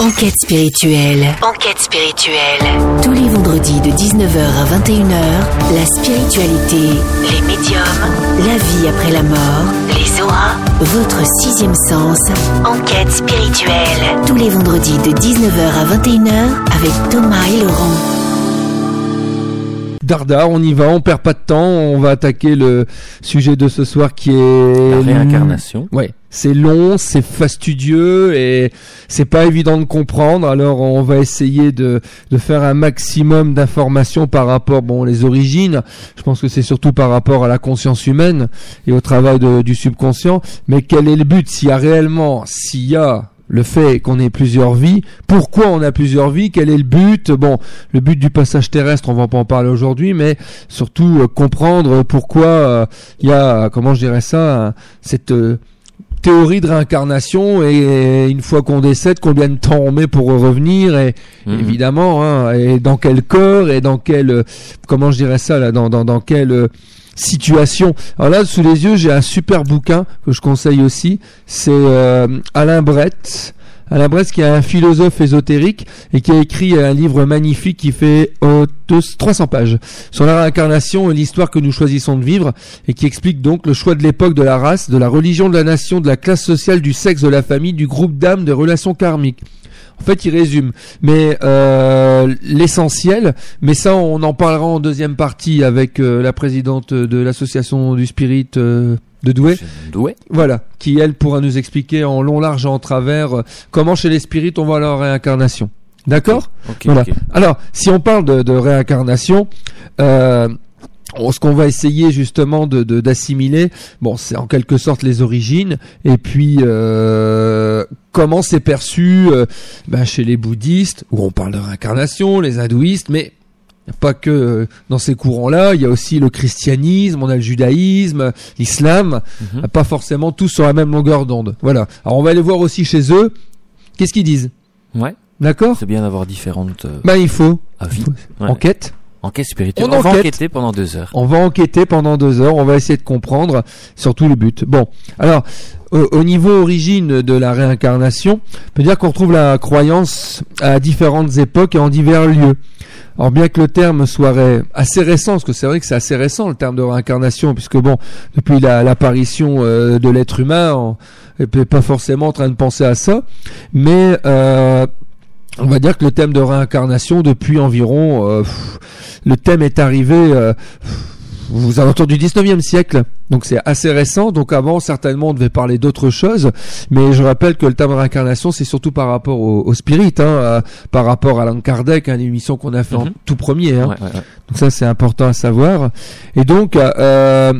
Enquête spirituelle. Enquête spirituelle. Tous les vendredis de 19h à 21h, la spiritualité, les médiums, la vie après la mort, les auras, votre sixième sens. Enquête spirituelle. Tous les vendredis de 19h à 21h avec Thomas et Laurent. Dardar, on y va, on perd pas de temps, on va attaquer le sujet de ce soir qui est La réincarnation. Ouais, c'est long, c'est fastudieux et c'est pas évident de comprendre. Alors on va essayer de, de faire un maximum d'informations par rapport, bon, les origines. Je pense que c'est surtout par rapport à la conscience humaine et au travail de- du subconscient. Mais quel est le but? S'il y a réellement, s'il y a le fait qu'on ait plusieurs vies, pourquoi on a plusieurs vies, quel est le but? Bon, le but du passage terrestre, on va pas en parler aujourd'hui, mais surtout euh, comprendre pourquoi euh, il y a, comment je dirais ça, un- cette euh, théorie de réincarnation et une fois qu'on décède, combien de temps on met pour revenir et Mhm. évidemment, hein, et dans quel corps et dans quel, comment je dirais ça là, dans dans dans euh, situation. Alors là, sous les yeux, j'ai un super bouquin que je conseille aussi. C'est euh, Alain Brett. Alain Brett qui est un philosophe ésotérique et qui a écrit un livre magnifique qui fait euh, deux- 300 pages sur la réincarnation et l'histoire que nous choisissons de vivre et qui explique donc le choix de l'époque, de la race, de la religion, de la nation, de la classe sociale, du sexe, de la famille, du groupe d'âmes, des relations karmiques. En fait, il résume, mais euh, l'essentiel. Mais ça, on en parlera en deuxième partie avec euh, la présidente de l'association du Spirit euh, de Douai. Douai. Voilà, qui elle pourra nous expliquer en long, large et en travers euh, comment chez les spirites on voit leur réincarnation. D'accord? Ok, Voilà. Alors, si on parle de, de réincarnation, euh, ce qu'on va essayer justement de de- d'assimiler, bon, c'est en quelque sorte les origines, et puis euh, comment c'est perçu euh, ben, chez les bouddhistes, où on parle de réincarnation, les hindouistes, mais pas que euh, dans ces courants-là, il y a aussi le christianisme, on a le judaïsme, l'islam, Mhm. pas forcément tous sur la même longueur d'onde. Voilà. Alors on va aller voir aussi chez eux, qu'est-ce qu'ils disent, Ouais, d'accord? C'est bien d'avoir différentes euh, Ben il faut, avis. Ouais. enquête. Enquête spirituelle. On On, va enquête. enquêter pendant deux heures. On va enquêter pendant deux heures, on va essayer de comprendre surtout le but. Bon, alors au, au niveau origine de la réincarnation, on peut dire qu'on retrouve la croyance à différentes époques et en divers lieux. Alors bien que le terme soit assez récent, parce que c'est vrai que c'est assez récent le terme de réincarnation, puisque bon, depuis la- l'apparition euh, de l'être humain, on n'est pas forcément en train de penser à ça, mais euh, on va dire que le thème de réincarnation depuis environ, euh, le thème est arrivé euh, vous alentours du 19e siècle. Donc c'est assez récent. Donc avant, certainement, on devait parler d'autres choses. Mais je rappelle que le thème de réincarnation, c'est surtout par rapport au, au spirit, hein, euh, par rapport à Allan Kardec, hein, l'émission qu'on a fait en Mhm. tout premier. Hein. Ouais, ouais, ouais. Donc ça, c'est important à savoir. Et donc, euh,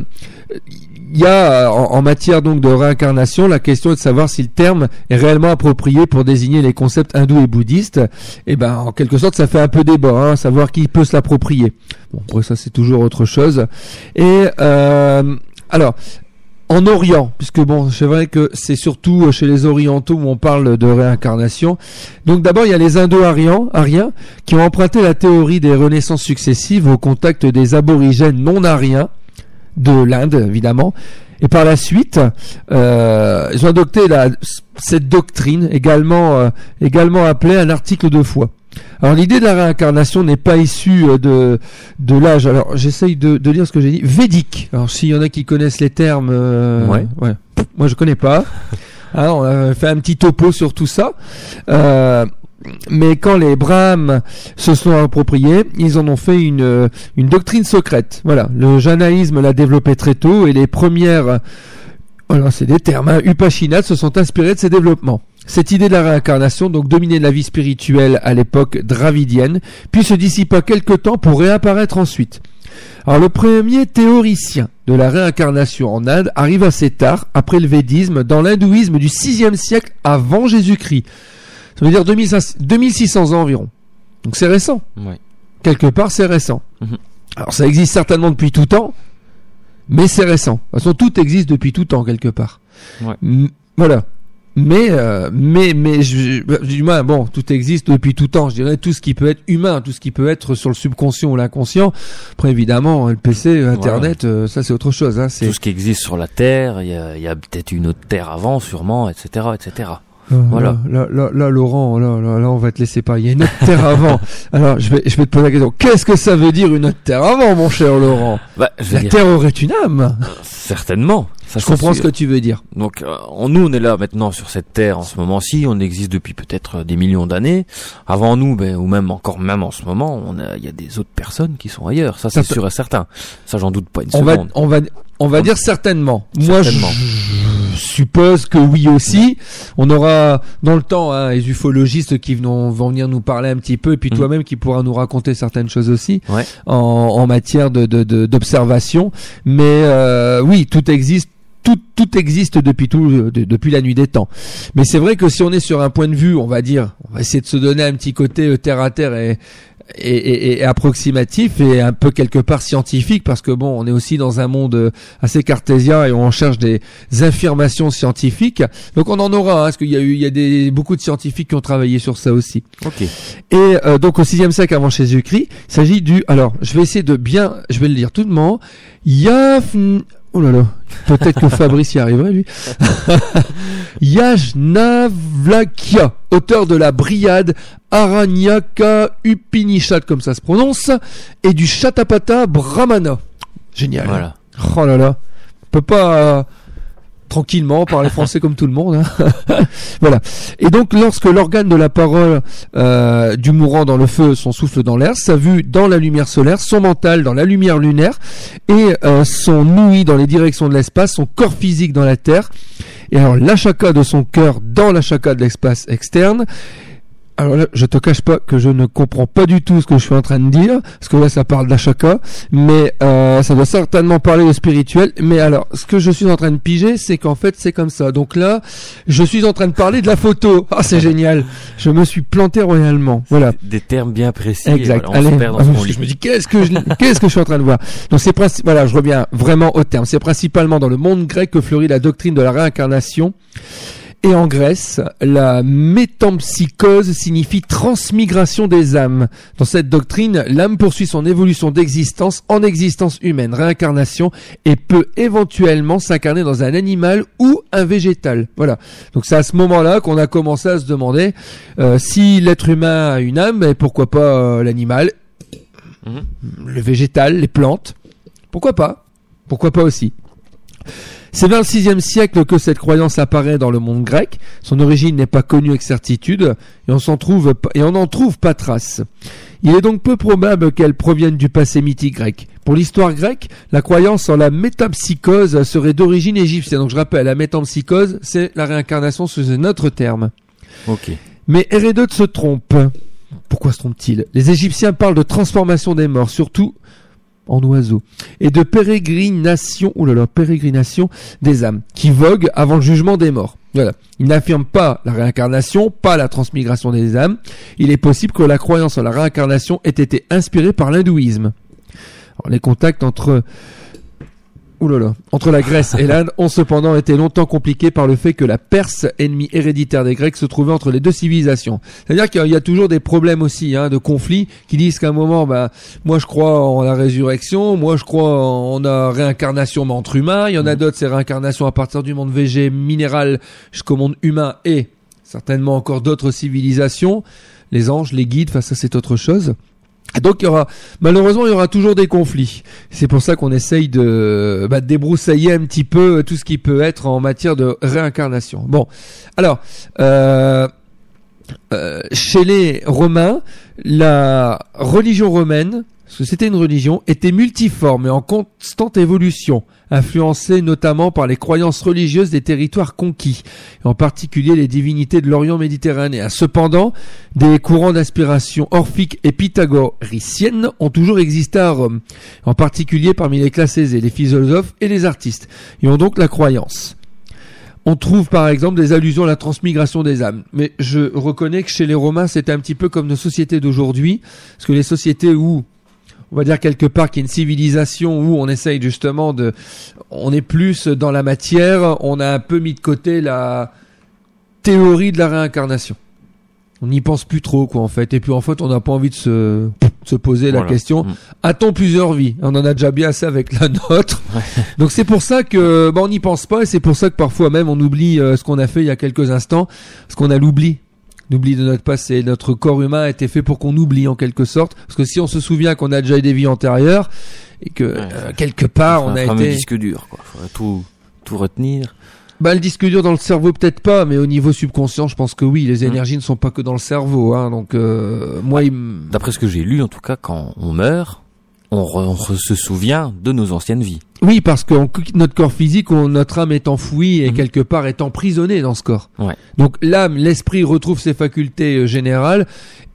il y a en, en matière donc de réincarnation, la question est de savoir si le terme est réellement approprié pour désigner les concepts hindous et bouddhistes. Et ben, en quelque sorte, ça fait un peu débat, hein, savoir qui peut se l'approprier. Bon, après ça, c'est toujours autre chose. Et euh, alors. En Orient, puisque bon, c'est vrai que c'est surtout chez les Orientaux où on parle de réincarnation. Donc d'abord, il y a les Indo-Ariens, Ariens, qui ont emprunté la théorie des renaissances successives au contact des aborigènes non ariens de l'Inde, évidemment. Et par la suite, euh, ils ont adopté la, cette doctrine, également, euh, également appelée un article de foi. Alors l'idée de la réincarnation n'est pas issue euh, de, de l'âge. Alors j'essaye de, de lire ce que j'ai dit. Védique. Alors s'il y en a qui connaissent les termes, euh, Ouais. Pff, Moi je connais pas. Alors, on a fait un petit topo sur tout ça. Euh, mais quand les Brahmes se sont appropriés, ils en ont fait une, doctrine secrète. Voilà, le janaïsme l'a développé très tôt et les premières, voilà, c'est des termes, hein, se sont inspirés de ces développements. Cette idée de la réincarnation donc dominait la vie spirituelle à l'époque dravidienne, puis se dissipa quelque temps pour réapparaître ensuite. Alors le premier théoricien de la réincarnation en Inde arrive assez tard, après le védisme, dans l'hindouisme du 6e siècle avant Jésus-Christ. Ça veut dire 2500 2600 ans environ. Donc c'est récent. Ouais. Quelque part, c'est récent. Mhm. Alors ça existe certainement depuis tout temps, mais c'est récent. De toute façon, tout existe depuis tout temps, quelque part. Ouais. M- voilà. Mais, euh, mais, mais, je, bon, tout existe depuis tout temps. Je dirais tout ce qui peut être humain, tout ce qui peut être sur le subconscient ou l'inconscient. Après, évidemment, le PC, Internet, euh, ça c'est autre chose. Hein, c'est Tout ce qui existe sur la Terre, il y a, il y a peut-être une autre Terre avant, sûrement, etc., etc. voilà. Là, là, là, Laurent, là, là, là, on va te laisser pas. Il y a une autre terre avant. Alors, je vais, je vais te poser la question. Qu'est-ce que ça veut dire une autre terre avant, mon cher Laurent? Bah, je La dire, terre aurait une âme. certainement. Ça, Je comprends ce que tu veux dire. Donc, euh, nous, on est là maintenant sur cette terre en ce moment-ci. On existe depuis peut-être euh, des millions d'années. Avant nous, ben, ou même encore même en ce moment, on a, il y a des autres personnes qui sont ailleurs. Ça, c'est sûr et certain. Ça, j'en doute pas une On va, on va, on va dire certainement. Moi, Certainement. je suppose que oui aussi. On aura dans le temps hein, les ufologistes qui vont, vont venir nous parler un petit peu, et puis Mhm. toi-même qui pourras nous raconter certaines choses aussi Ouais. en, en matière de de- de- d'observation. Mais euh, oui, tout existe. Tout, tout existe depuis tout de- depuis la nuit des temps. Mais c'est vrai que si on est sur un point de vue, on va dire, on va essayer de se donner un petit côté euh, terre à terre et et, et- et approximatif et un peu quelque part scientifique parce que bon on est aussi dans un monde euh, assez cartésien et on cherche des affirmations scientifiques. Donc on en aura hein, parce qu'il y a eu il y a des beaucoup de scientifiques qui ont travaillé sur ça aussi. Ok. et euh, donc au 6e siècle avant Jésus-Christ il s'agit du alors je vais essayer de bien je vais le lire tout de même. Yafn Oh là là, peut-être que Fabrice y arriverait lui. Yajnavlakia, auteur de la Briade Aranyaka Upanishad, comme ça se prononce, et du Shatapata Brahmana. Génial. Voilà. Oh là là, on peut pas tranquillement parler français comme tout le monde. hein. voilà. Et donc, lorsque l'organe de la parole euh, du mourant dans le feu, son souffle dans l'air, sa vue dans la lumière solaire, son mental dans la lumière lunaire, et euh, son ouïe dans les directions de l'espace, son corps physique dans la terre, et alors l'achaka de son cœur dans l'achaka de l'espace externe. Alors là, je te cache pas que je ne comprends pas du tout ce que je suis en train de dire, parce que là, ça parle d'achaka, mais euh, ça doit certainement parler de spirituel. Mais alors, ce que je suis en train de piger, c'est qu'en fait, c'est comme ça. Donc là, je suis en train de parler de la photo. Ah, c'est génial. Je me suis planté royalement. Voilà. Des termes bien précis. Exact. Voilà, on Allez, se perd dans ah, ce je, me dis qu'est-ce que je, qu'est-ce que je suis en train de voir? Donc c'est voilà, je reviens vraiment au terme. C'est principalement dans le monde grec que fleurit la doctrine de la réincarnation. Et en Grèce, la métempsychose signifie transmigration des âmes. Dans cette doctrine, l'âme poursuit son évolution d'existence en existence humaine, réincarnation, et peut éventuellement s'incarner dans un animal ou un végétal. Voilà. Donc c'est à ce moment-là qu'on a commencé à se demander euh, si l'être humain a une âme, et pourquoi pas euh, l'animal, Mhm. le végétal, les plantes. Pourquoi pas? Pourquoi pas aussi? C'est vers le VIe siècle que cette croyance apparaît dans le monde grec. Son origine n'est pas connue avec certitude et on s'en trouve pas- et on n'en trouve pas trace. Il est donc peu probable qu'elle provienne du passé mythique grec. Pour l'histoire grecque, la croyance en la métempsychose serait d'origine égyptienne. Donc je rappelle, la métempsychose, c'est la réincarnation sous un autre terme. Ok. Mais Hérédote se trompe. Pourquoi se trompe-t-il? Les Égyptiens parlent de transformation des morts, surtout en oiseaux, et de pérégrination, là, pérégrination des âmes, qui voguent avant le jugement des morts. Voilà. Il n'affirme pas la réincarnation, pas la transmigration des âmes. Il est possible que la croyance en la réincarnation ait été inspirée par l'hindouisme. Les contacts entre Ouh là là. Entre la Grèce et l'Inde ont cependant été longtemps compliqués par le fait que la Perse, ennemie héréditaire des Grecs, se trouvait entre les deux civilisations. C'est-à-dire qu'il y a toujours des problèmes aussi, hein, de conflits, qui disent qu'à un moment, bah, moi je crois en la résurrection, moi je crois en la réincarnation mais entre humains, il y en a d'autres, c'est réincarnation à partir du monde végé, minéral jusqu'au monde humain et certainement encore d'autres civilisations, les anges, les guides, enfin ça c'est autre chose. Et Donc il y aura malheureusement il y aura toujours des conflits. C'est pour ça qu'on essaye de, bah, débroussailler un petit peu tout ce qui peut être en matière de réincarnation. Bon, alors euh, euh, chez les Romains, la religion romaine, parce que c'était une religion, était multiforme et en constante évolution, influencée notamment par les croyances religieuses des territoires conquis, en particulier les divinités de l'Orient méditerranéen. Cependant, des courants d'inspiration orphique et pythagoricienne ont toujours existé à Rome, en particulier parmi les classes aisées, les philosophes et les artistes, et ont donc la croyance. On trouve par exemple des allusions à la transmigration des âmes. Mais je reconnais que chez les Romains, c'était un petit peu comme nos sociétés d'aujourd'hui, parce que les sociétés où on va dire quelque part qu'il y a une civilisation où on essaye justement de, on est plus dans la matière, on a un peu mis de côté la théorie de la réincarnation. On n'y pense plus trop quoi en fait, et puis en fait on n'a pas envie de se, se poser la question Mm. a-t-on plusieurs vies? On en a déjà bien assez avec la nôtre. Donc c'est pour ça que bah, on n'y pense pas et c'est pour ça que parfois même on oublie euh, ce qu'on a fait il y a quelques instants, parce qu'on a l'oubli. L'oubli de notre passé. Notre corps humain a été fait pour qu'on oublie en quelque sorte. Parce que si on se souvient qu'on a déjà eu des vies antérieures et que euh, quelque part on a été disque dur, quoi. Faudrait tout, tout retenir. bah, le disque dur dans le cerveau peut-être pas, mais au niveau subconscient, je pense que oui. Les énergies ne sont pas que dans le cerveau, hein. Donc euh, moi, il me- D'après ce que j'ai lu, en tout cas, quand on meurt, on, re- on re- se souvient de nos anciennes vies. oui, parce que on notre corps physique, on- notre âme est enfouie et Mhm. quelque part est emprisonnée dans ce corps. Ouais. Donc l'âme, l'esprit retrouve ses facultés euh, générales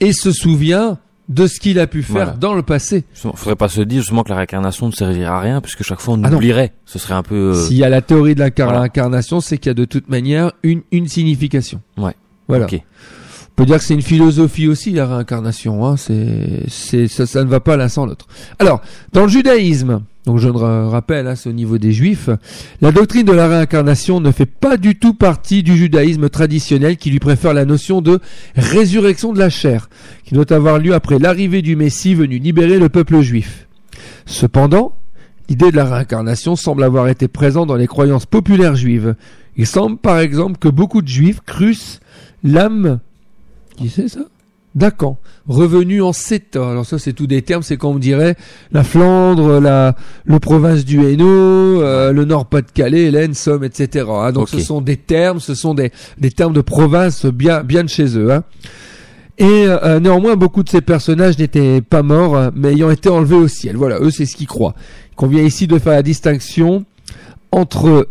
et se souvient de ce qu'il a pu faire Voilà. dans le passé. Justement, Faudrait pas se dire justement que la réincarnation ne servira à rien, puisque chaque fois on Ah oublierait. Ce serait un peu. euh, S'il y a la théorie de la voilà. réincarnation, c'est qu'il y a de toute manière une, une signification. Ouais. Voilà. ok. On peut dire que c'est une philosophie aussi la réincarnation. Hein. C'est, c'est, ça, ça ne va pas l'un sans l'autre. Alors, dans le judaïsme, donc je le ra- rappelle, hein, c'est au niveau des juifs, la doctrine de la réincarnation ne fait pas du tout partie du judaïsme traditionnel qui lui préfère la notion de résurrection de la chair, qui doit avoir lieu après l'arrivée du Messie venu libérer le peuple juif. Cependant, l'idée de la réincarnation semble avoir été présente dans les croyances populaires juives. Il semble par exemple que beaucoup de juifs crussent l'âme qui c'est ça? Dacan, revenu en Séta. Alors ça, c'est tout des termes. C'est comme on dirait la Flandre, la le province du Hainaut, euh, le Nord-Pas-de-Calais, l'Aisne, Somme, etc. hein. Donc ce sont des termes, ce sont des des termes de province bien bien de chez eux. Hein. Et euh, néanmoins, beaucoup de ces personnages n'étaient pas morts, mais ayant été enlevés au ciel. Voilà, eux, c'est ce qu'ils croient. Il convient ici de faire la distinction entre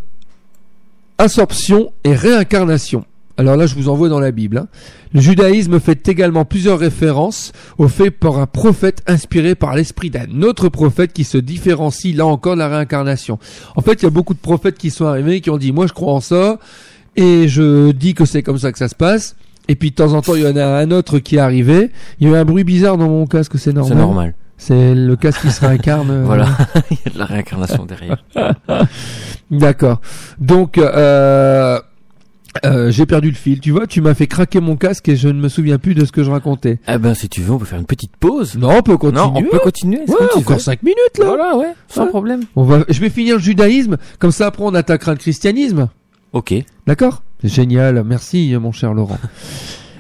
absorption et réincarnation. Alors là, je vous envoie dans la Bible. hein. Le judaïsme fait également plusieurs références au fait par un prophète inspiré par l'esprit d'un autre prophète qui se différencie là encore de la réincarnation. En fait, il y a beaucoup de prophètes qui sont arrivés qui ont dit moi je crois en ça et je dis que c'est comme ça que ça se passe. Et puis de temps en temps, il y en a un autre qui est arrivé. Il y a eu un bruit bizarre dans mon casque, c'est normal. C'est normal. C'est le casque qui se réincarne. euh, Voilà. Il y a de la réincarnation derrière. D'accord. Donc, euh, euh, j'ai perdu le fil. Tu vois, tu m'as fait craquer mon casque et je ne me souviens plus de ce que je racontais. eh ben, si tu veux, on peut faire une petite pause. Non, on peut continuer. Non, on peut continuer. c'est Ouais, encore veux. 5 minutes là. Voilà, ouais, sans Ouais. problème. On va, je vais finir le judaïsme, comme ça après on attaquera le christianisme. Ok. D'accord? Génial, merci mon cher Laurent.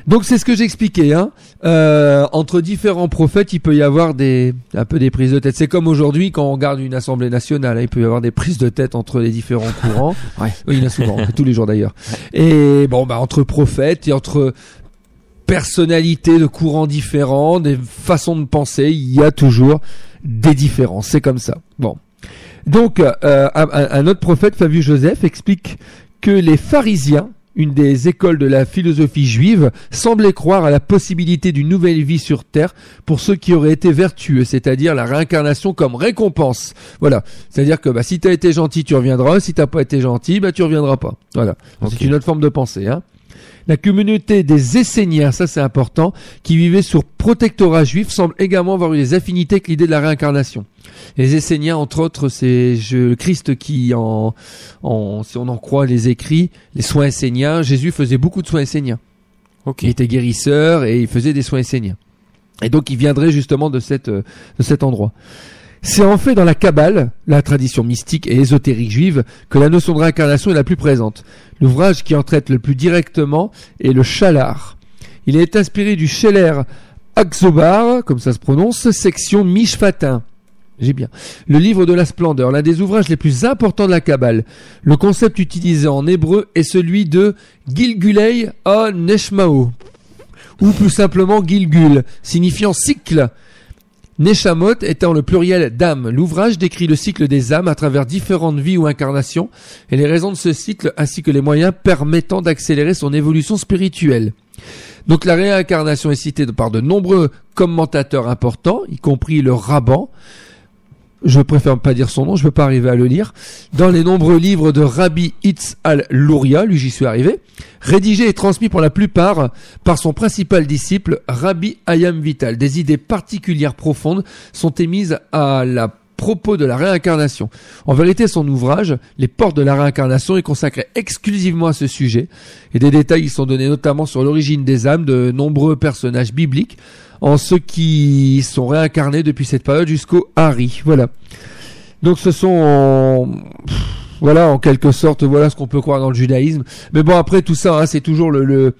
Donc c'est ce que j'expliquais. Hein. Euh, entre différents prophètes, il peut y avoir des un peu des prises de tête. C'est comme aujourd'hui quand on regarde une assemblée nationale, hein, il peut y avoir des prises de tête entre les différents courants. Ouais. Oui, il y en a souvent, tous les jours d'ailleurs. Et bon, bah entre prophètes et entre personnalités de courants différents, des façons de penser, il y a toujours des différences. C'est comme ça. Bon. Donc, euh, un, un autre prophète, Flavius Joseph, explique que les pharisiens, une des écoles de la philosophie juive, semblaient croire à la possibilité d'une nouvelle vie sur terre pour ceux qui auraient été vertueux, c'est-à-dire la réincarnation comme récompense. Voilà. C'est-à-dire que bah, si tu as été gentil, tu reviendras. Si t'as pas été gentil, bah, tu reviendras pas. Voilà. C'est une autre forme de pensée. Hein. La communauté des Esséniens, ça c'est important, qui vivaient sur protectorat juif, semble également avoir eu des affinités avec l'idée de la réincarnation. Les Esséniens, entre autres, c'est Christ qui, en, en, si on en croit les écrits, les soins esséniens, Jésus faisait beaucoup de soins esséniens. Ok. Il était guérisseur et il faisait des soins esséniens. Et donc il viendrait justement de, cette, euh, de cet endroit. C'est en fait dans la Kabbale, la tradition mystique et ésotérique juive, que la notion de réincarnation est la plus présente. L'ouvrage qui en traite le plus directement est le Chalar. Il est inspiré du Scheller Akzobar, comme ça se prononce, section Mishpatin. J'ai bien. Le livre de la splendeur, l'un des ouvrages les plus importants de la Kabbale. Le concept utilisé en hébreu est celui de Gilgulei a Neshmao, ou plus simplement Gilgul, signifiant cycle. Neshamot étant le pluriel d'âme. L'ouvrage décrit le cycle des âmes à travers différentes vies ou incarnations et les raisons de ce cycle ainsi que les moyens permettant d'accélérer son évolution spirituelle. Donc la réincarnation est citée par de nombreux commentateurs importants, y compris le Raban. Je préfère pas dire son nom, je peux pas arriver à le lire. Dans les nombreux livres de Rabbi Itz al-Luria, lui j'y suis arrivé, rédigé et transmis pour la plupart par son principal disciple, Rabbi Hayam Vital. Des idées particulières profondes sont émises à la propos de la réincarnation. En vérité, son ouvrage, Les portes de la réincarnation, est consacré exclusivement à ce sujet, et des détails y sont donnés notamment sur l'origine des âmes de nombreux personnages bibliques, en ceux qui sont réincarnés depuis cette période jusqu'au Hari. Voilà. Donc ce sont voilà en quelque sorte voilà ce qu'on peut croire dans le judaïsme. Mais bon après tout ça hein, c'est toujours le,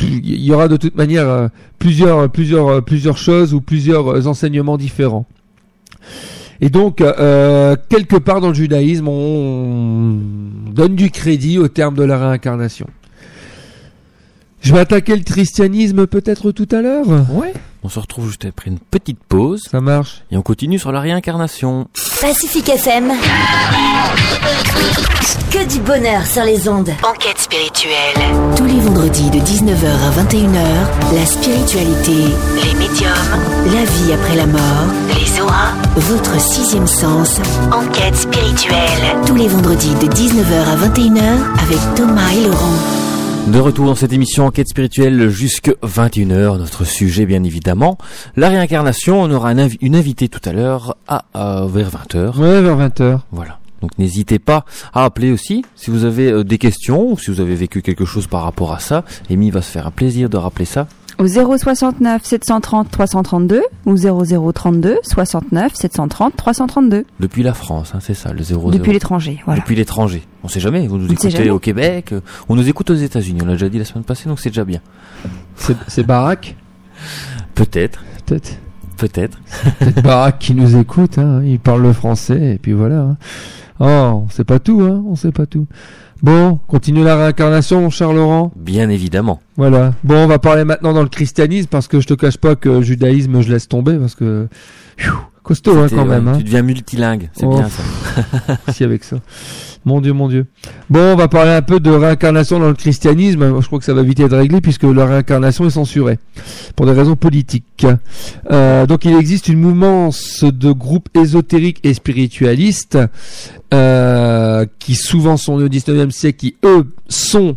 il y aura de toute manière euh, plusieurs plusieurs euh, plusieurs choses ou plusieurs enseignements différents. Et donc, euh, quelque part dans le judaïsme, on donne du crédit au terme de la réincarnation. Je vais attaquer le christianisme peut-être tout à l'heure? Ouais. On se retrouve juste après une petite pause. Ça marche. Et on continue sur la réincarnation. Pacifique FM. Que du bonheur sur les ondes. Enquête spirituelle. Tous les vendredis de 19h à 21h, la spiritualité, les médiums, la vie après la mort, les auras, votre sixième sens. Enquête spirituelle. Tous les vendredis de 19h à 21h avec Thomas et Laurent. De retour dans cette émission Enquête spirituelle jusqu'à 21h, notre sujet bien évidemment, la réincarnation, on aura une invitée tout à l'heure à, vers 20h. Ouais, vers 20h. Voilà. Donc n'hésitez pas à appeler aussi si vous avez euh, des questions ou si vous avez vécu quelque chose par rapport à ça. Amy va se faire un plaisir de rappeler ça au 069 730 332 ou 0032 69 730 332. Depuis la France, hein, c'est ça, le 00. Depuis l'étranger, voilà. Depuis l'étranger. On sait jamais, vous nous écoutez au Québec, euh, on nous écoute aux États-Unis, on l'a déjà dit la semaine passée, donc c'est déjà bien. C'est Barack? Peut-être. Peut-être. Peut-être. Peut-être Barack qui nous écoute, hein, il parle le français, et puis voilà. Hein. Oh, on sait pas tout, hein, on sait pas tout. Bon, continue la réincarnation, mon cher Laurent. Bien évidemment. Voilà. Bon, on va parler maintenant dans le christianisme parce que je te cache pas que le judaïsme, je laisse tomber parce que costaud hein, quand même. Hein. Tu deviens multilingue, c'est bien ça. si avec ça. Mon Dieu, mon Dieu. Bon, on va parler un peu de réincarnation dans le christianisme. Je crois que ça va vite être réglé puisque la réincarnation est censurée pour des raisons politiques. Euh, donc il existe une mouvance de groupes ésotériques et spiritualistes euh, qui souvent sont au 19e siècle, qui eux sont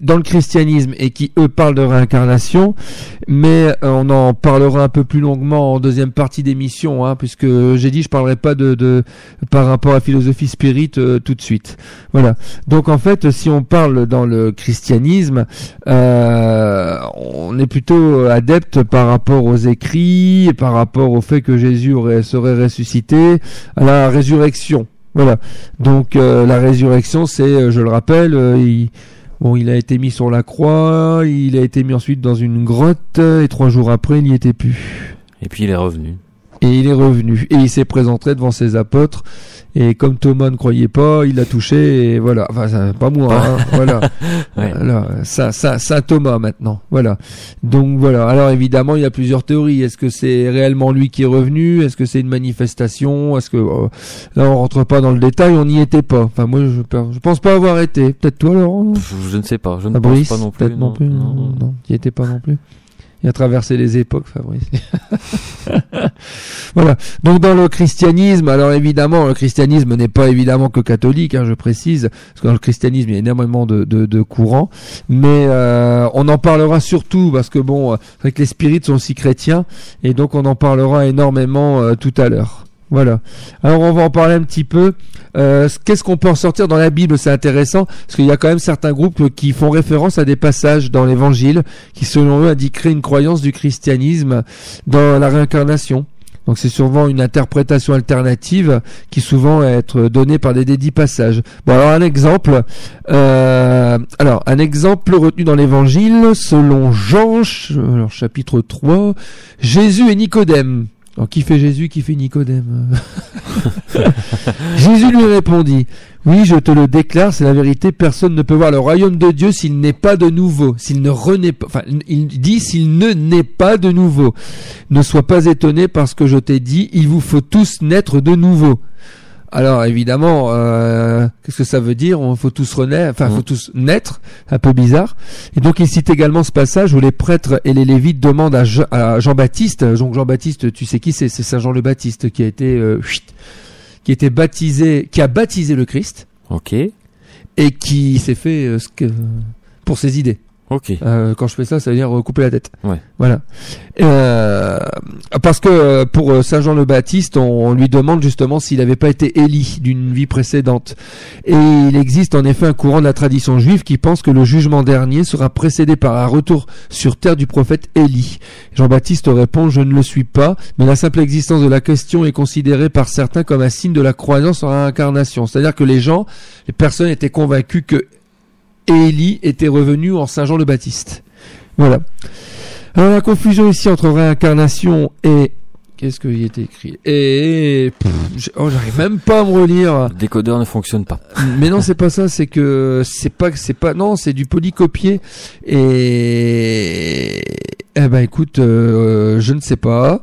dans le christianisme et qui eux parlent de réincarnation, mais euh, on en parlera un peu plus longuement en deuxième partie d'émission, hein, puisque j'ai dit je parlerai pas de, de par rapport à philosophie spirit euh, tout de suite. Voilà. Donc en fait, si on parle dans le christianisme, euh, on est plutôt adepte par rapport aux écrits, et par rapport au fait que Jésus aurait, serait ressuscité, à la résurrection. Voilà. Donc la résurrection, c'est, je le rappelle, il Bon, il a été mis sur la croix, il a été mis ensuite dans une grotte, et trois jours après, il n'y était plus. Et puis il est revenu. Et il est revenu. Et il s'est présenté devant ses apôtres. Et comme Thomas ne croyait pas, il l'a touché et voilà. Enfin, pas moi, hein, voilà. voilà. Ça, ça, ça Thomas maintenant. Voilà. Donc voilà. Alors évidemment, il y a plusieurs théories. Est-ce que c'est réellement lui qui est revenu? Est-ce que c'est une manifestation? Est-ce que euh, là on rentre pas dans le détail On n'y était pas. Enfin moi, je, je pense pas avoir été. Peut-être toi, Laurent? Je ne sais pas. Je ne pense pas non plus. Peut-être non, plus. Non, non, non. étais pas non plus? Il a traversé les époques, Fabrice. voilà. Donc dans le christianisme, alors évidemment, le christianisme n'est pas évidemment que catholique, hein, je précise, parce que dans le christianisme, il y a énormément de, de, courants, mais euh, on en parlera surtout parce que bon, c'est vrai que les spirites sont aussi chrétiens, et donc on en parlera énormément euh, tout à l'heure. Voilà. Alors on va en parler un petit peu. Euh, Qu'est-ce qu'on peut en sortir dans la Bible? C'est intéressant parce qu'il y a quand même certains groupes qui font référence à des passages dans l'Évangile qui, selon eux, indiqueraient une croyance du christianisme dans la réincarnation. Donc c'est souvent une interprétation alternative qui souvent être donnée par des dédits passages. Bon alors un exemple, euh, alors un exemple retenu dans l'Évangile selon Jean, alors chapitre 3, Jésus et Nicodème. Alors, qui fait Jésus, qui fait Nicodème Jésus lui répondit, oui, je te le déclare, c'est la vérité, personne ne peut voir le royaume de Dieu s'il n'est pas de nouveau, s'il ne renaît pas, enfin, il dit s'il ne naît pas de nouveau. Ne sois pas étonné parce que je t'ai dit, il vous faut tous naître de nouveau. Alors évidemment, euh, qu'est-ce que ça veut dire? On faut tous renaître, enfin faut mmh. tous naître, un peu bizarre. Et donc il cite également ce passage où les prêtres et les lévites demandent à, Jean-Baptiste. Donc Jean-Baptiste, tu sais qui c'est? C'est Saint Jean le Baptiste qui a été euh, qui a été baptisé, qui a baptisé le Christ. Ok. Et qui s'est fait euh, ce que pour ses idées. Ok. Euh, quand je fais ça, ça veut dire euh, couper la tête. Ouais. Voilà. Euh, parce que euh, pour euh, Saint Jean le Baptiste, on, on lui demande justement s'il n'avait pas été Élie d'une vie précédente. Et il existe en effet un courant de la tradition juive qui pense que le jugement dernier sera précédé par un retour sur terre du prophète Élie. Jean-Baptiste répond Je ne le suis pas, mais la simple existence de la question est considérée par certains comme un signe de la croyance en la réincarnation. C'est-à-dire que les gens, les personnes étaient convaincus que Élie était revenu en Saint Jean le Baptiste. Voilà. Alors la confusion ici entre réincarnation et qu'est-ce qu'il y était écrit? Et pff, oh, j'arrive même pas à me relire. Le décodeur ne fonctionne pas. Mais non, c'est pas ça. C'est que c'est pas c'est pas non, c'est du polycopier. Et eh ben écoute, euh, je ne sais pas.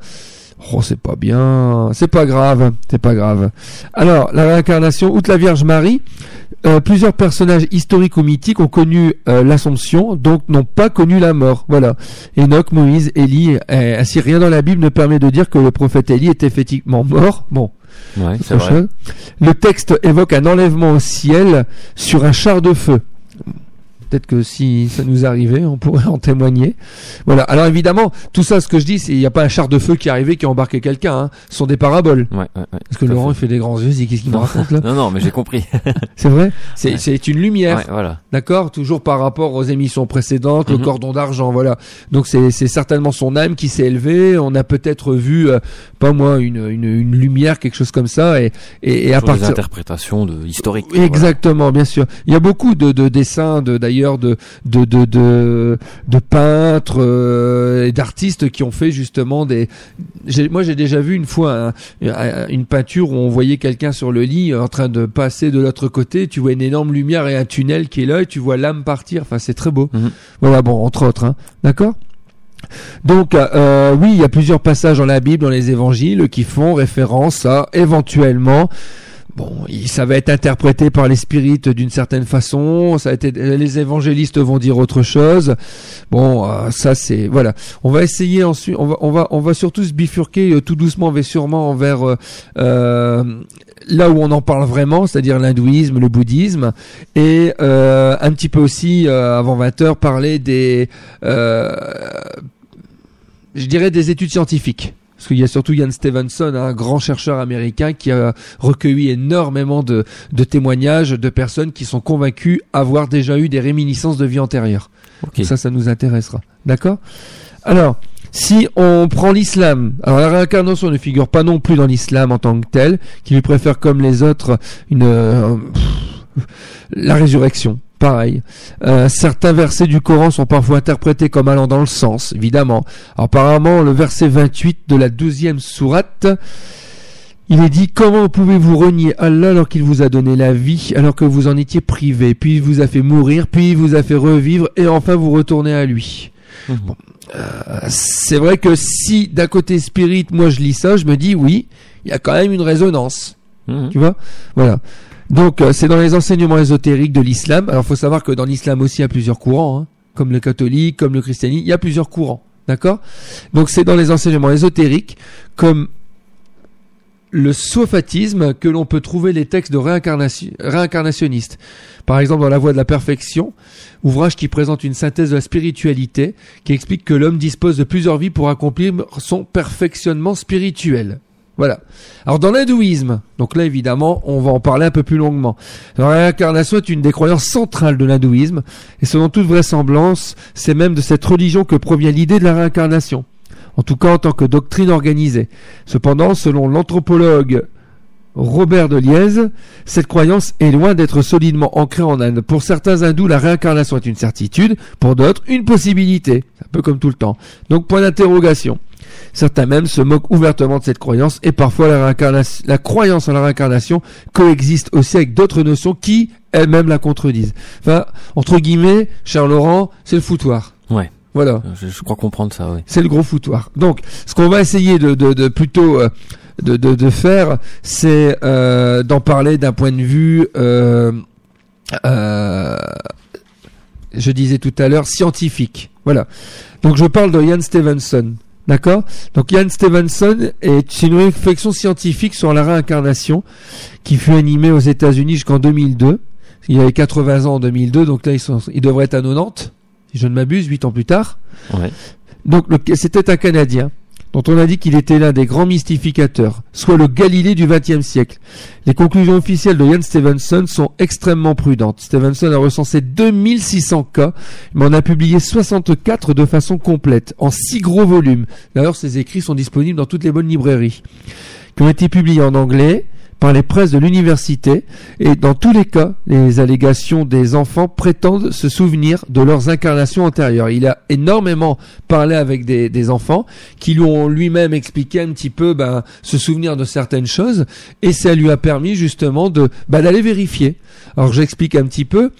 Oh, c'est pas bien. C'est pas grave. C'est pas grave. Alors la réincarnation, outre la Vierge Marie. euh, plusieurs personnages historiques ou mythiques ont connu euh, l'Assomption, donc n'ont pas connu la mort. Voilà. Enoch, Moïse, Élie, euh, ainsi rien dans la Bible ne permet de dire que le prophète Élie est effectivement mort. Bon, Ouais, c'est vrai. Le texte évoque un enlèvement au ciel sur un char de feu. Peut-être que si ça nous arrivait, on pourrait en témoigner. Voilà. Alors évidemment, tout ça, ce que je dis, c'est il n'y a pas un char de feu qui est arrivé qui a embarqué quelqu'un. Hein. Ce sont des paraboles. Ouais, ouais, ouais. Parce que Laurent, il fait. fait des grands yeux. Il dit, Qu'est-ce qu'il me raconte là Non, non, mais j'ai compris. C'est vrai. C'est une lumière. Ouais, voilà. D'accord Toujours par rapport aux émissions précédentes, le Mhm. cordon d'argent, voilà. Donc c'est certainement son âme qui s'est élevée. On a peut-être vu, euh, pas moi, une, une, une lumière, quelque chose comme ça. Et, et, et à Sur des partir... interprétations de historiques. Exactement, bien sûr. Il y a beaucoup de, de dessins, de d'ailleurs de de de de, de peintres euh, et d'artistes qui ont fait justement des. Moi, j'ai déjà vu une fois un- un- une peinture où on voyait quelqu'un sur le lit euh, en train de passer de l'autre côté. Tu vois une énorme lumière et un tunnel qui est là, et tu vois l'âme partir. Enfin, c'est très beau. Mhm. Voilà, bon, entre autres, hein. d'accord? Donc euh, oui, il y a plusieurs passages dans la Bible, dans les évangiles, qui font référence à éventuellement Bon, ça va être interprété par les spirites d'une certaine façon. Ça a été, les évangélistes vont dire autre chose. Bon, euh, ça c'est voilà. On va essayer ensuite. On va, on va, on va surtout se bifurquer euh, tout doucement, mais sûrement vers euh, là où on en parle vraiment, c'est-à-dire l'hindouisme, le bouddhisme, et un petit peu aussi avant 20 heures parler des, je dirais des études scientifiques. Parce qu'il y a surtout Ian Stevenson, un grand chercheur américain qui a recueilli énormément de, de témoignages de personnes qui sont convaincues avoir déjà eu des réminiscences de vie antérieure. Ça, ça nous intéressera. D'accord? Alors, si on prend l'islam, alors la réincarnation ne figure pas non plus dans l'islam en tant que tel, qui lui préfère comme les autres une euh, pff, la résurrection. Pareil. Euh, certains versets du Coran sont parfois interprétés comme allant dans le sens, évidemment. Alors, apparemment, le verset 28 de la douzième sourate, il est dit Comment pouvez-vous renier Allah alors qu'il vous a donné la vie, alors que vous en étiez privé, puis il vous a fait mourir, puis il vous a fait revivre, et enfin vous retournez à lui Mhm. Euh, C'est vrai que si d'un côté spirit, moi je lis ça, je me dis oui, il y a quand même une résonance. Mhm. Tu vois? Voilà. Donc euh, c'est dans les enseignements ésotériques de l'islam. Alors faut savoir que dans l'islam aussi il y a plusieurs courants, hein, comme le catholique, comme le christianisme, il y a plusieurs courants. D'accord? Donc c'est dans les enseignements ésotériques comme le sophatisme que l'on peut trouver les textes de réincarnation, réincarnationnistes. Par exemple dans La Voie de la Perfection, ouvrage qui présente une synthèse de la spiritualité, qui explique que l'homme dispose de plusieurs vies pour accomplir son perfectionnement spirituel. Voilà. Alors dans l'hindouisme, donc là évidemment on va en parler un peu plus longuement. La réincarnation est une des croyances centrales de l'hindouisme, et selon toute vraisemblance, c'est même de cette religion que provient l'idée de la réincarnation. En tout cas en tant que doctrine organisée. Cependant, selon l'anthropologue Robert de Liège, cette croyance est loin d'être solidement ancrée en Inde. Pour certains hindous, la réincarnation est une certitude, pour d'autres, une possibilité. Un peu comme tout le temps. Donc, point d'interrogation. Certains même se moquent ouvertement de cette croyance et parfois la, la croyance en la réincarnation coexiste aussi avec d'autres notions qui elles-mêmes la contredisent. Enfin, entre guillemets, cher Laurent, c'est le foutoir. Ouais. Voilà. Je, je crois comprendre ça, oui. C'est le gros foutoir. Donc, ce qu'on va essayer de, de, de plutôt euh, de, de, de faire, c'est euh, d'en parler d'un point de vue, euh, euh, je disais tout à l'heure, scientifique. Voilà. Donc, je parle de Ian Stevenson. D'accord Donc Ian Stevenson est une réflexion scientifique sur la réincarnation qui fut animée aux États-Unis jusqu'en 2002. Il avait 80 ans en 2002, donc là ils, sont, ils devraient être à 90. si je ne m'abuse, huit ans plus tard. Ouais. Donc c'était un Canadien dont on a dit qu'il était l'un des grands mystificateurs, soit le Galilée du XXe siècle. Les conclusions officielles de Ian Stevenson sont extrêmement prudentes. Stevenson a recensé 2600 cas, mais en a publié 64 de façon complète, en six gros volumes. D'ailleurs, ces écrits sont disponibles dans toutes les bonnes librairies, qui ont été publiés en anglais, par les presses de l'université et dans tous les cas, les allégations des enfants prétendent se souvenir de leurs incarnations antérieures. Il a énormément parlé avec des, enfants qui lui ont lui-même expliqué un petit peu ben, se souvenir de certaines choses et ça lui a permis justement de ben, d'aller vérifier. Alors j'explique un petit peu.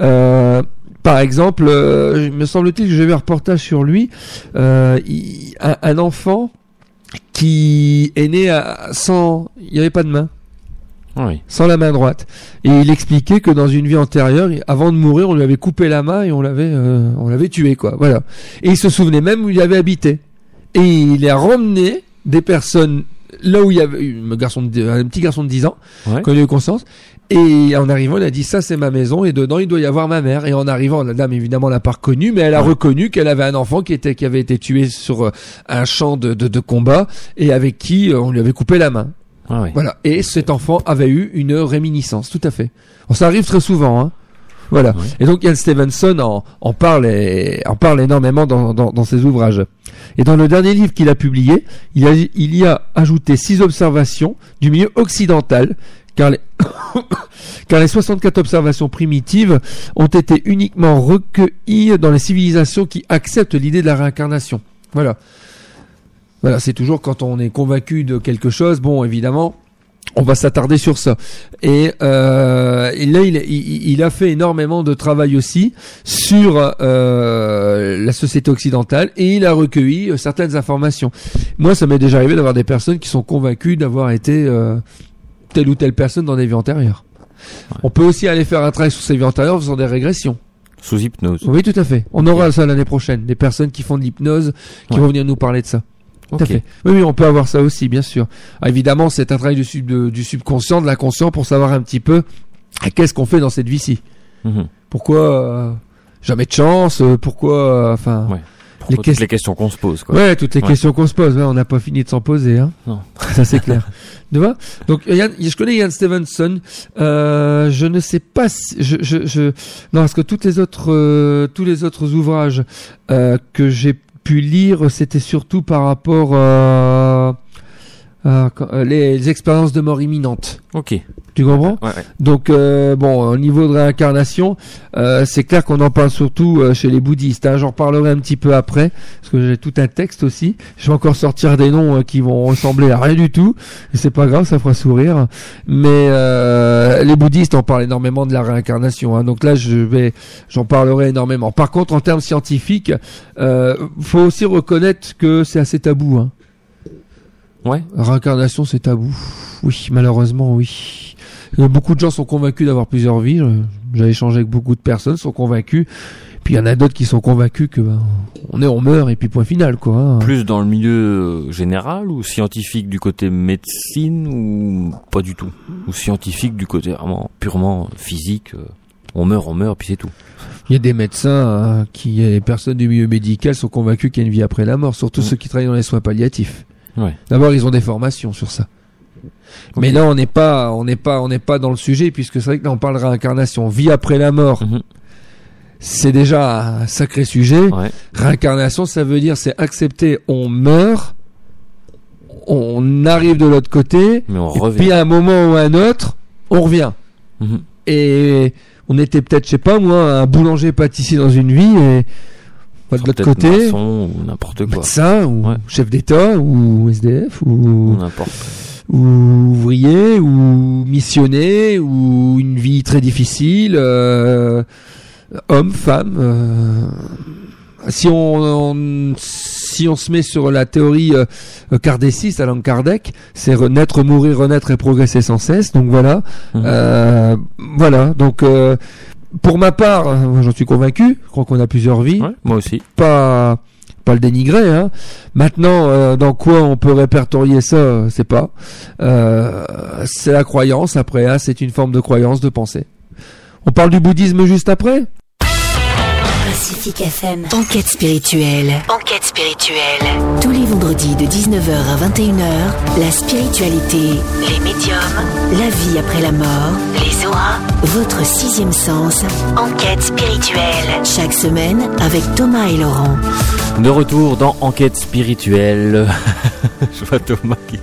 Euh, par exemple, euh, me semble-t-il que j'ai vu un reportage sur lui, euh, un, enfant qui est né à, sans, il n'y avait pas de main sans la main droite. Et il expliquait que dans une vie antérieure, avant de mourir, on lui avait coupé la main et on l'avait, euh, on l'avait tué, quoi. Voilà. Et il se souvenait même où il avait habité. Et il a ramené des personnes là où il y avait un, garçon de, un petit garçon de 10 ans, ouais. eu conscience. Et en arrivant, il a dit ça c'est ma maison et dedans il doit y avoir ma mère. Et en arrivant, la dame évidemment l'a pas reconnu, mais elle a reconnu qu'elle avait un enfant qui était qui avait été tué sur euh, un champ de, de, de combat et avec qui euh, on lui avait coupé la main. Ah voilà. Et cet enfant avait eu une réminiscence, tout à fait. Bon, ça arrive très souvent, hein. Voilà. Et donc Ian Stevenson en, en parle et, en parle énormément dans, dans, dans, ses ouvrages. Et dans le dernier livre qu'il a publié, il, a, il y a ajouté six observations du milieu occidental, car les, car les 64 observations primitives ont été uniquement recueillies dans les civilisations qui acceptent l'idée de la réincarnation. Voilà. Voilà, c'est toujours quand on est convaincu de quelque chose, bon, évidemment, on va s'attarder sur ça. Et, euh, là, il, a fait énormément de travail aussi sur euh, la société occidentale et il a recueilli euh, certaines informations. Moi, ça m'est déjà arrivé d'avoir des personnes qui sont convaincues d'avoir été euh, telle ou telle personne dans des vies antérieures. On peut aussi aller faire un travail sur ces vies antérieures en faisant des régressions. Sous hypnose. Oui, tout à fait. On aura ça l'année prochaine. Des personnes qui font de l'hypnose, qui vont venir nous parler de ça. Tout à fait. Oui, oui, on peut avoir ça aussi, bien sûr. Ah, évidemment, c'est un travail du, sub, du subconscient, de l'inconscient, pour savoir un petit peu qu'est-ce qu'on fait dans cette vie-ci. Mhm. Pourquoi euh, jamais de chance euh, Pourquoi, euh, enfin. Ouais. Les, toutes les questions qu'on se pose. Quoi. Ouais, toutes les questions qu'on se pose. Ouais, on n'a pas fini de s'en poser. Hein. Non. Ça c'est clair. tu vois? Donc, je connais Ian Stevenson. Euh, je ne sais pas. Si, je, je, je, non, parce que toutes les autres, tous les autres ouvrages que j'ai pu lire, c'était surtout par rapport à euh, les, expériences de mort imminente. Ok. Tu comprends Donc euh, bon, au niveau de réincarnation, euh, c'est clair qu'on en parle surtout chez les bouddhistes. Hein. J'en reparlerai un petit peu après, parce que j'ai tout un texte aussi. Je vais encore sortir des noms qui vont ressembler à rien du tout, et c'est pas grave, ça fera sourire. Mais les bouddhistes en parlent énormément de la réincarnation. Hein. Donc là, je vais, j'en parlerai énormément. Par contre, en termes scientifiques, faut aussi reconnaître que c'est assez tabou. Hein. Ouais. Réincarnation, c'est tabou. Oui, malheureusement, oui. Beaucoup de gens sont convaincus d'avoir plusieurs vies. J'ai échangé avec beaucoup de personnes, sont convaincus. Puis il y en a d'autres qui sont convaincus que ben, on est, on meurt et puis point final quoi. Hein. Plus dans le milieu euh, général ou scientifique du côté médecine ou pas du tout? Ou scientifique du côté vraiment purement physique. Euh, on meurt, on meurt puis c'est tout. Il y a des médecins hein, qui, les personnes du milieu médical sont convaincus qu'il y a une vie après la mort, surtout mmh. ceux qui travaillent dans les soins palliatifs. D'abord, ils ont des formations sur ça. Mais là, on n'est pas, on n'est pas, on n'est pas dans le sujet puisque c'est vrai que là, on parle réincarnation, vie après la mort. Mhm. C'est déjà un sacré sujet. Réincarnation, ça veut dire c'est accepter, on meurt, on arrive de l'autre côté, Mais on et revient. puis à un moment ou à un autre, on revient. Mhm. Et on était peut-être, je sais pas moi, un boulanger pâtissier dans une vie et de l'autre côté, ou n'importe quoi. Médecin, ou chef d'État, ou SDF, ou n'importe. Ou ouvrier, ou missionné, ou une vie très difficile, euh, homme, femme. Euh, si on, si on se met sur la théorie euh, kardéciste, Alain Kardec, c'est renaître, mourir, renaître et progresser sans cesse. Donc voilà, mmh. euh, voilà. Donc euh, pour ma part, euh, j'en suis convaincu. Je crois qu'on a plusieurs vies. moi aussi. Pas pas le dénigrer. Hein. Maintenant, euh, dans quoi on peut répertorier ça, euh, c'est pas. c'est la croyance. Après, hein, c'est une forme de croyance, de pensée. On parle du bouddhisme juste après? Enquête spirituelle. Enquête spirituelle. Tous les vendredis de 19h à 21h, la spiritualité, les médiums, la vie après la mort, les auras, votre sixième sens. Enquête spirituelle. Chaque semaine avec Thomas et Laurent. De retour dans Enquête spirituelle. Je vois Thomas qui,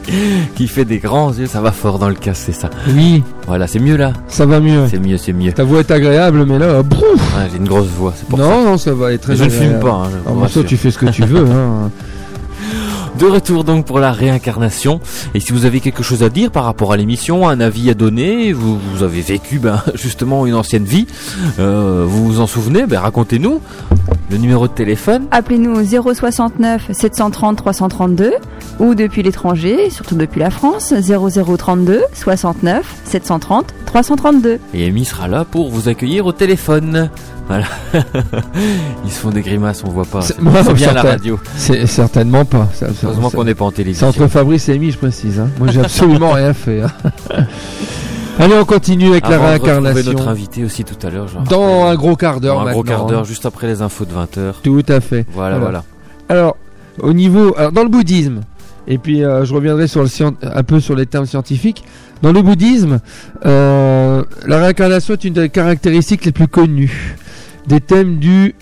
qui, fait des grands yeux, ça va fort dans le casque, c'est ça. Oui. Voilà, c'est mieux là. Ça va mieux. C'est mieux, c'est mieux. Ta voix est agréable, mais là, brouf J'ai une grosse voix, c'est pour non, ça. Non, non, ça va être très Je ne fume pas. Hein, je ah, toi, tu fais ce que tu veux. Hein. De retour donc pour la réincarnation. Et si vous avez quelque chose à dire par rapport à l'émission, un avis à donner, vous, vous avez vécu ben, justement une ancienne vie, euh, vous vous en souvenez, ben, racontez-nous le numéro de téléphone. Appelez-nous au 069 730 332 ou depuis l'étranger, surtout depuis la France, 0032 69 730 332. Et Amy sera là pour vous accueillir au téléphone. Voilà. Ils se font des grimaces, on voit pas. C'est bien la radio. C'est certainement pas. Heureusement qu'on n'est pas en télévision. C'est entre Fabrice et Amy, je précise. Hein. Moi, j'ai absolument rien fait. Hein. Allez, on continue avec la réincarnation. notre invité aussi tout à l'heure. Dans un gros quart d'heure. Un gros quart d'heure, juste après les infos de 20h. Tout à fait. Voilà, voilà. Alors, au niveau, alors, dans le bouddhisme, et puis euh, je reviendrai sur le un peu sur les termes scientifiques. Dans le bouddhisme, euh, la réincarnation est une des caractéristiques les plus connues des thèmes du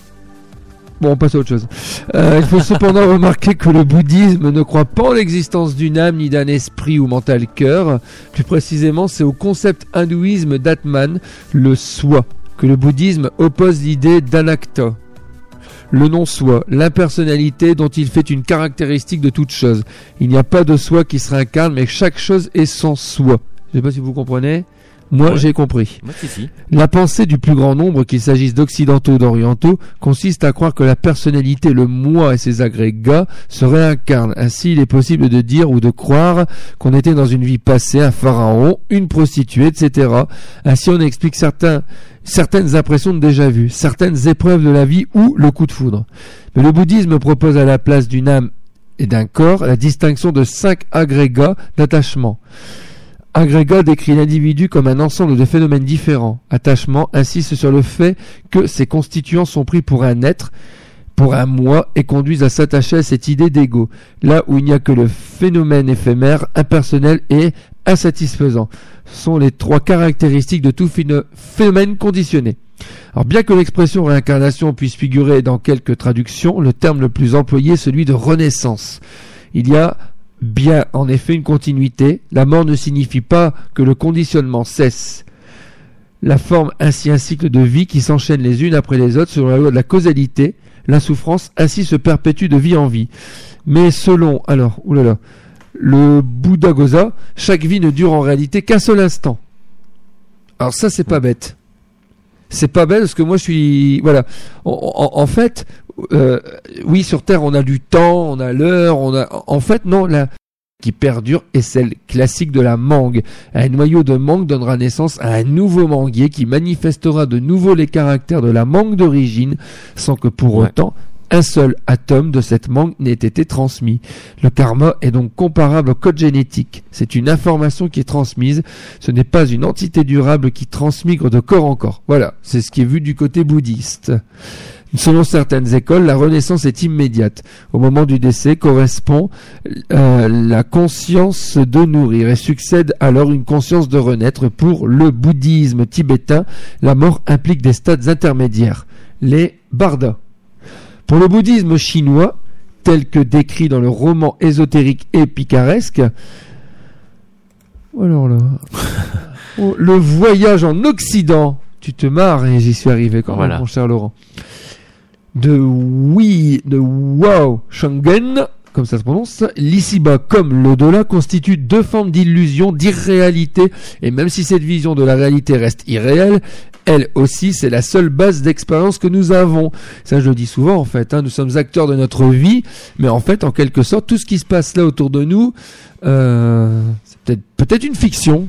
Bon, on passe à autre chose. Euh, il faut cependant remarquer que le bouddhisme ne croit pas en l'existence d'une âme ni d'un esprit ou mental cœur. Plus précisément, c'est au concept hindouisme d'Atman, le soi, que le bouddhisme oppose l'idée d'anakta. Le non-soi, l'impersonnalité dont il fait une caractéristique de toute chose. Il n'y a pas de soi qui se réincarne, mais chaque chose est son soi. Je ne sais pas si vous comprenez. Moi, j'ai compris. La pensée du plus grand nombre, qu'il s'agisse d'occidentaux ou d'orientaux, consiste à croire que la personnalité, le moi et ses agrégats se réincarnent. Ainsi, il est possible de dire ou de croire qu'on était dans une vie passée un pharaon, une prostituée, etc. Ainsi, on explique certains, certaines impressions de déjà vu, certaines épreuves de la vie ou le coup de foudre. Mais le bouddhisme propose à la place d'une âme et d'un corps la distinction de cinq agrégats d'attachement. Agrégat décrit l'individu comme un ensemble de phénomènes différents. Attachement insiste sur le fait que ces constituants sont pris pour un être, pour un moi, et conduisent à s'attacher à cette idée d'ego, là où il n'y a que le phénomène éphémère, impersonnel et insatisfaisant. Ce sont les trois caractéristiques de tout phénomène conditionné. Alors bien que l'expression réincarnation puisse figurer dans quelques traductions, le terme le plus employé est celui de renaissance. Il y a bien en effet une continuité. La mort ne signifie pas que le conditionnement cesse. La forme ainsi un cycle de vie qui s'enchaîne les unes après les autres selon la loi de la causalité. La souffrance ainsi se perpétue de vie en vie. Mais selon, alors, oulala, le Bouddha Goza, chaque vie ne dure en réalité qu'un seul instant. Alors ça, c'est pas bête. C'est pas bête parce que moi je suis, voilà. en fait, euh, oui, sur Terre, on a du temps, on a l'heure, on a. En fait, non, la qui perdure est celle classique de la mangue. Un noyau de mangue donnera naissance à un nouveau manguier qui manifestera de nouveau les caractères de la mangue d'origine, sans que pour autant un seul atome de cette mangue n'ait été transmis. Le karma est donc comparable au code génétique. C'est une information qui est transmise. Ce n'est pas une entité durable qui transmigre de corps en corps. Voilà, c'est ce qui est vu du côté bouddhiste. Selon certaines écoles, la renaissance est immédiate. Au moment du décès correspond euh, la conscience de nourrir et succède alors une conscience de renaître. Pour le bouddhisme tibétain, la mort implique des stades intermédiaires, les bardas. Pour le bouddhisme chinois, tel que décrit dans le roman ésotérique et picaresque, alors là, oh, le voyage en Occident, tu te marres et j'y suis arrivé quand même, mon cher Laurent de oui, de Wow Shangen, comme ça se prononce, l'ici-bas comme l'au-delà constituent deux formes d'illusion, d'irréalité, et même si cette vision de la réalité reste irréelle, elle aussi, c'est la seule base d'expérience que nous avons. Ça, je le dis souvent, en fait. Hein, nous sommes acteurs de notre vie, mais en fait, en quelque sorte, tout ce qui se passe là autour de nous, euh, c'est peut-être peut-être une fiction.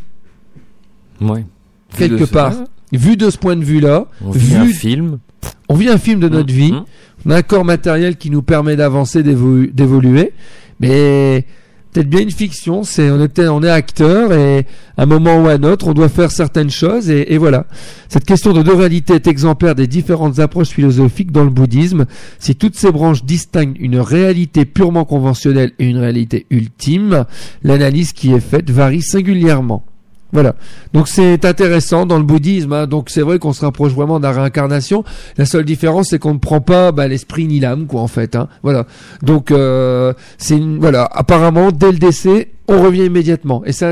Oui. Quelque part. Vu de ce point de vue-là, vu un film on vit un film de notre mmh, vie, mmh. on a un corps matériel qui nous permet d'avancer, d'évoluer, mais peut-être bien une fiction. C'est on est on est acteur et à un moment ou à un autre, on doit faire certaines choses et, et voilà. Cette question de deux réalités est exemplaire des différentes approches philosophiques dans le bouddhisme. Si toutes ces branches distinguent une réalité purement conventionnelle et une réalité ultime, l'analyse qui est faite varie singulièrement. Voilà. Donc c'est intéressant dans le bouddhisme. Hein. Donc c'est vrai qu'on se rapproche vraiment de la réincarnation. La seule différence, c'est qu'on ne prend pas bah, l'esprit ni l'âme, quoi, en fait. Hein. Voilà. Donc euh, c'est voilà. Apparemment, dès le décès, on revient immédiatement. Et ça,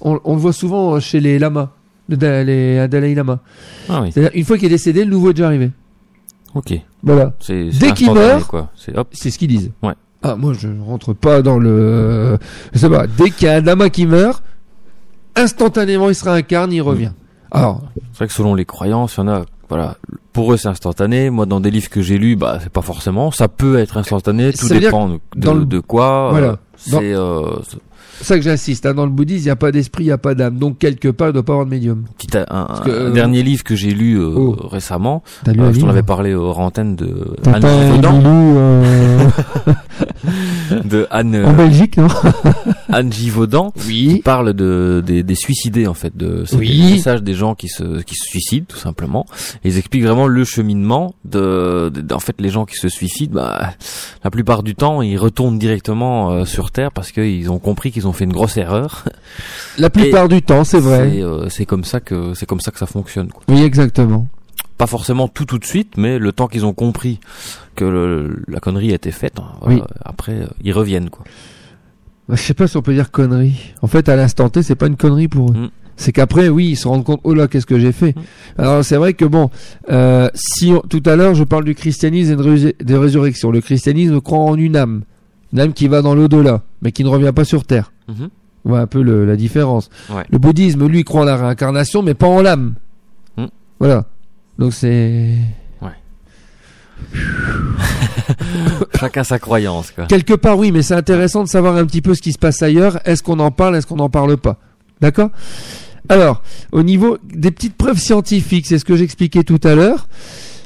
on, le voit souvent chez les lamas, les Dalai Lama. Ah oui. Une fois qu'il est décédé, le nouveau est déjà arrivé. Ok. Voilà. Dès qu'il meurt, c'est ce qu'ils disent. Ouais. Ah, moi, je rentre pas dans le. Je sais pas. Dès qu'il y a un lama qui meurt, instantanément il se réincarne, il revient. Alors, c'est vrai que selon les croyances, il y en a, voilà, pour eux c'est instantané. Moi, dans des livres que j'ai lus, bah c'est pas forcément. Ça peut être instantané, tout dépend de, de, quoi. Voilà. c'est euh, c'est ça que j'insiste. Hein. Dans le bouddhisme, il n'y a pas d'esprit, il n'y a pas d'âme. Donc, quelque part, il ne doit pas avoir de médium. Petit, un, euh, dernier livre que j'ai lu euh, oh. récemment, euh, je t'en avais parlé aux antennes de Anne Givaudan. de Anne. En Belgique, non Anne Givaudan. Oui. Qui parle de, des, des suicidés, en fait. De, oui. message des gens qui se, qui se suicident, tout simplement. Et ils expliquent vraiment le cheminement de, de, en fait, les gens qui se suicident, bah, la plupart du temps, ils retournent directement sur Terre parce qu'ils ont compris qu'ils ont fait une grosse erreur. La plupart du temps, c'est vrai. Euh, c'est comme ça que c'est comme ça que ça fonctionne. Quoi. Oui, exactement. Pas forcément tout tout de suite, mais le temps qu'ils ont compris que la connerie a été faite, hein, oui. après euh, ils reviennent quoi. Bah, je sais pas si on peut dire connerie. En fait, à l'instant T, c'est pas une connerie pour eux. Mm. C'est qu'après, oui, ils se rendent compte, oh là, qu'est-ce que j'ai fait. Mm. Alors c'est vrai que bon, euh, si tout à l'heure je parle du christianisme et de, résurrection, le christianisme croit en une âme, une âme qui va dans l'au-delà, mais qui ne revient pas sur terre. On voit un peu la différence. Le bouddhisme, lui, croit en la réincarnation, mais pas en l'âme. Mhm. Voilà. Donc c'est. Ouais. Chacun sa croyance. Quoi. Quelque part, oui, mais c'est intéressant de savoir un petit peu ce qui se passe ailleurs. Est-ce qu'on en parle, est-ce qu'on n'en parle pas? D'accord? Alors, au niveau des petites preuves scientifiques, c'est ce que j'expliquais tout à l'heure.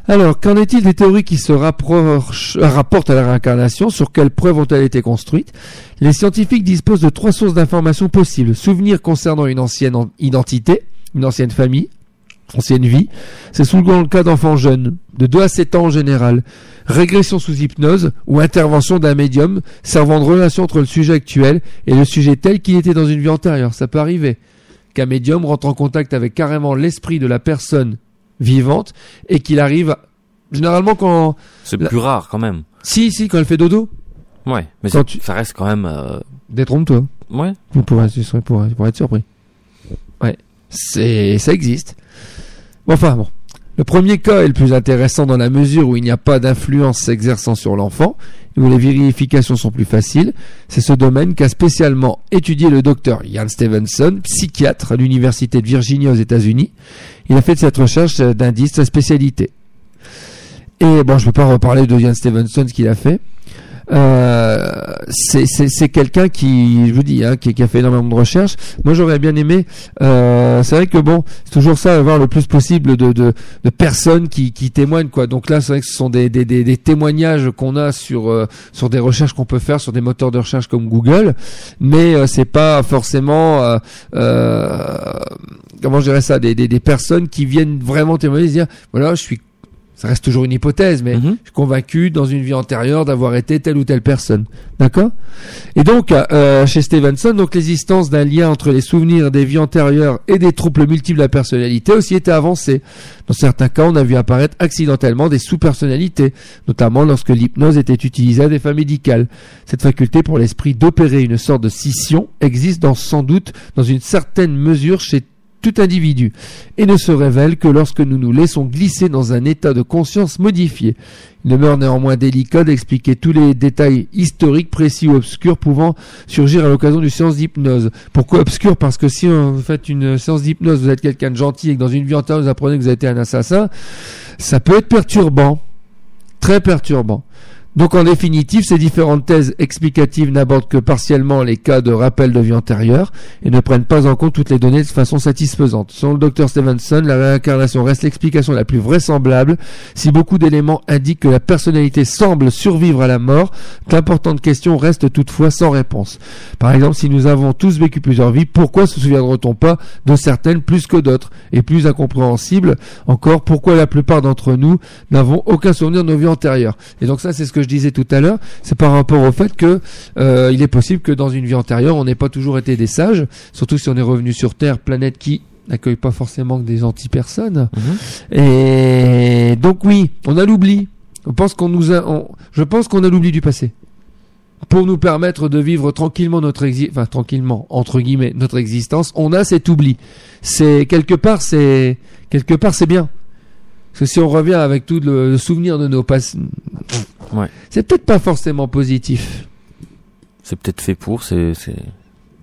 Alors, qu'en est-il des théories qui se rapprochent, rapportent à la réincarnation? Sur quelles preuves ont-elles été construites? Les scientifiques disposent de trois sources d'informations possibles. Souvenirs concernant une ancienne identité, une ancienne famille, ancienne vie. C'est souvent le cas d'enfants jeunes, de 2 à 7 ans en général. Régression sous hypnose ou intervention d'un médium servant de relation entre le sujet actuel et le sujet tel qu'il était dans une vie antérieure. Ça peut arriver qu'un médium rentre en contact avec carrément l'esprit de la personne vivante et qu'il arrive généralement quand c'est plus rare quand même. Si si quand elle fait dodo. Ouais, mais ça reste quand même euh... détrompe-toi. Ouais. Pour, pour, pour, pour être surpris. Ouais, c'est ça existe. enfin bon. Le premier cas est le plus intéressant dans la mesure où il n'y a pas d'influence s'exerçant sur l'enfant et où les vérifications sont plus faciles. C'est ce domaine qu'a spécialement étudié le docteur Ian Stevenson, psychiatre à l'université de Virginie aux États-Unis. Il a fait de cette recherche d'indices sa spécialité. Et bon, je ne vais pas reparler de Ian Stevenson, ce qu'il a fait. Euh, c'est quelqu'un qui, je vous dis, hein, qui, qui, a fait énormément de recherches. Moi, j'aurais bien aimé. Euh, c'est vrai que bon, c'est toujours ça, avoir le plus possible de, de, de personnes qui, qui, témoignent, quoi. Donc là, c'est vrai que ce sont des, des, des, témoignages qu'on a sur euh, sur des recherches qu'on peut faire sur des moteurs de recherche comme Google, mais euh, c'est pas forcément euh, euh, comment je dirais ça, des, des, des personnes qui viennent vraiment témoigner, dire voilà, je suis ça reste toujours une hypothèse, mais mhm. je suis convaincu dans une vie antérieure d'avoir été telle ou telle personne. D'accord? Et donc, euh, chez Stevenson, donc l'existence d'un lien entre les souvenirs des vies antérieures et des troubles multiples de la personnalité aussi était avancée. Dans certains cas, on a vu apparaître accidentellement des sous-personnalités, notamment lorsque l'hypnose était utilisée à des fins médicales. Cette faculté pour l'esprit d'opérer une sorte de scission existe dans, sans doute dans une certaine mesure chez tout individu, et ne se révèle que lorsque nous nous laissons glisser dans un état de conscience modifié. Il demeure néanmoins délicat d'expliquer tous les détails historiques, précis ou obscurs pouvant surgir à l'occasion d'une séance d'hypnose. Pourquoi obscur? Parce que si vous faites une séance d'hypnose, vous êtes quelqu'un de gentil et que dans une vie antérieure vous apprenez que vous avez été un assassin, ça peut être perturbant. Très perturbant. Donc en définitive, ces différentes thèses explicatives n'abordent que partiellement les cas de rappel de vie antérieure et ne prennent pas en compte toutes les données de façon satisfaisante. Selon le docteur Stevenson, la réincarnation reste l'explication la plus vraisemblable si beaucoup d'éléments indiquent que la personnalité semble survivre à la mort, d'importantes questions restent toutefois sans réponse. Par exemple, si nous avons tous vécu plusieurs vies, pourquoi se souviendra-t-on pas de certaines plus que d'autres Et plus incompréhensible encore, pourquoi la plupart d'entre nous n'avons aucun souvenir de nos vies antérieures? Et donc ça, c'est ce que je disais tout à l'heure, c'est par rapport au fait que euh, il est possible que dans une vie antérieure, on n'ait pas toujours été des sages, surtout si on est revenu sur Terre, planète qui n'accueille pas forcément que des anti-personnes. Mhm. Et donc oui, on a l'oubli. Je pense qu'on nous a, on- je pense qu'on a l'oubli du passé. Pour nous permettre de vivre tranquillement notre exi enfin tranquillement entre guillemets notre existence, on a cet oubli. C'est quelque part, c'est quelque part c'est bien. Parce que si on revient avec tout le, le souvenir de nos passés, Ouais. c'est peut-être pas forcément positif. C'est peut-être fait pour, c'est, c'est,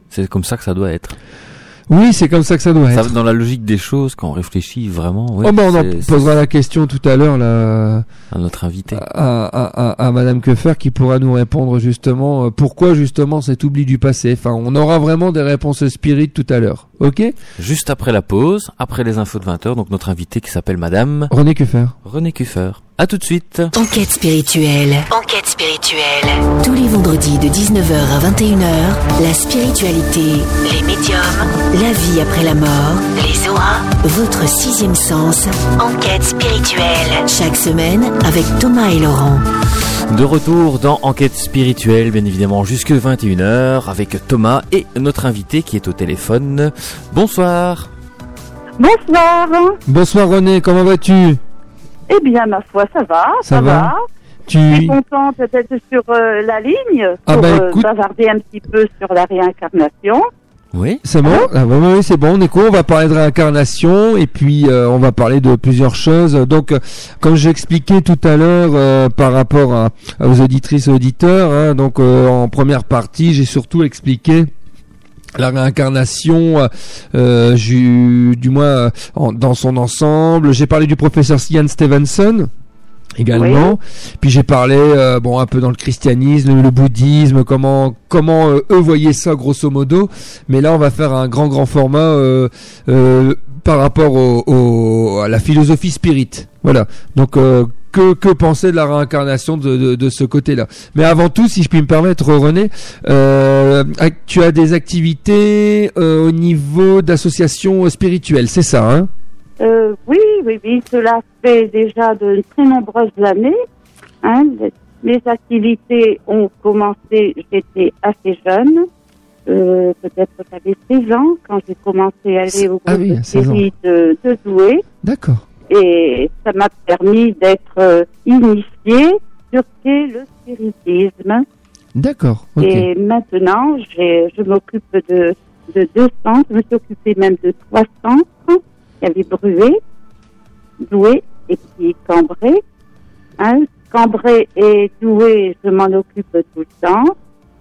c'est comme ça que ça doit être. Oui, c'est comme ça que ça doit Ça, être. dans la logique des choses, quand on réfléchit vraiment, ouais, oh ben on en posera la question tout à l'heure là. à notre invité. à, à, à, à Madame Quefer qui pourra nous répondre justement euh, pourquoi justement cet oubli du passé. Enfin, on aura vraiment des réponses spirites tout à l'heure. Ok? Juste après la pause, après les infos de 20h, donc notre invité qui s'appelle Madame René Quefer. René Kuffer. À tout de suite. Enquête spirituelle. Enquête spirituelle. Tous les vendredis de 19h à 21h, la spiritualité, les médiums, la vie après la mort, les auras, votre sixième sens. Enquête spirituelle. Chaque semaine avec Thomas et Laurent. De retour dans Enquête spirituelle, bien évidemment, jusque 21h, avec Thomas et notre invité qui est au téléphone. Bonsoir. Bonsoir. Bonsoir René, comment vas-tu? Eh bien, ma foi, ça va, Ça ça, va va. Tu contente d'être sur euh, la ligne Ah pour bah, euh, écoute- bavarder un petit peu sur la réincarnation. Oui. c'est bon ah, oui, oui, c'est bon, on est cool. On va parler de réincarnation et puis euh, on va parler de plusieurs choses. Donc, comme j'expliquais tout à l'heure euh, par rapport à, aux auditrices et auditeurs, hein, donc euh, en première partie, j'ai surtout expliqué la réincarnation, euh, euh, du moins euh, en- dans son ensemble. J'ai parlé du professeur Ian Stevenson également. Puis j'ai parlé euh, bon un peu dans le christianisme, le bouddhisme, comment comment euh, eux voyaient ça grosso modo. Mais là on va faire un grand grand format euh, euh, par rapport au, au- à la philosophie spirit. Voilà. Donc euh, que, que penser de la réincarnation de, de, de ce côté-là Mais avant tout, si je puis me permettre, René, euh, tu as des activités euh, au niveau d'associations spirituelles, c'est ça hein? Euh, oui, oui, oui, cela fait déjà de très nombreuses années. Hein. Mes activités ont commencé, j'étais assez jeune. Euh, Peut-être que j'avais 16 ans quand j'ai commencé à aller au Ah groupe oui, de 16 ans. série de, de Douai. D'accord. Et ça m'a permis d'être euh, initiée sur qu'est le spiritisme. D'accord. Et maintenant, je m'occupe de, de deux centres. Je me suis occupée même de trois centres. Il y avait Bruet, Douai et puis Cambrai. Hein, Cambrai et Douai, je m'en occupe tout le temps.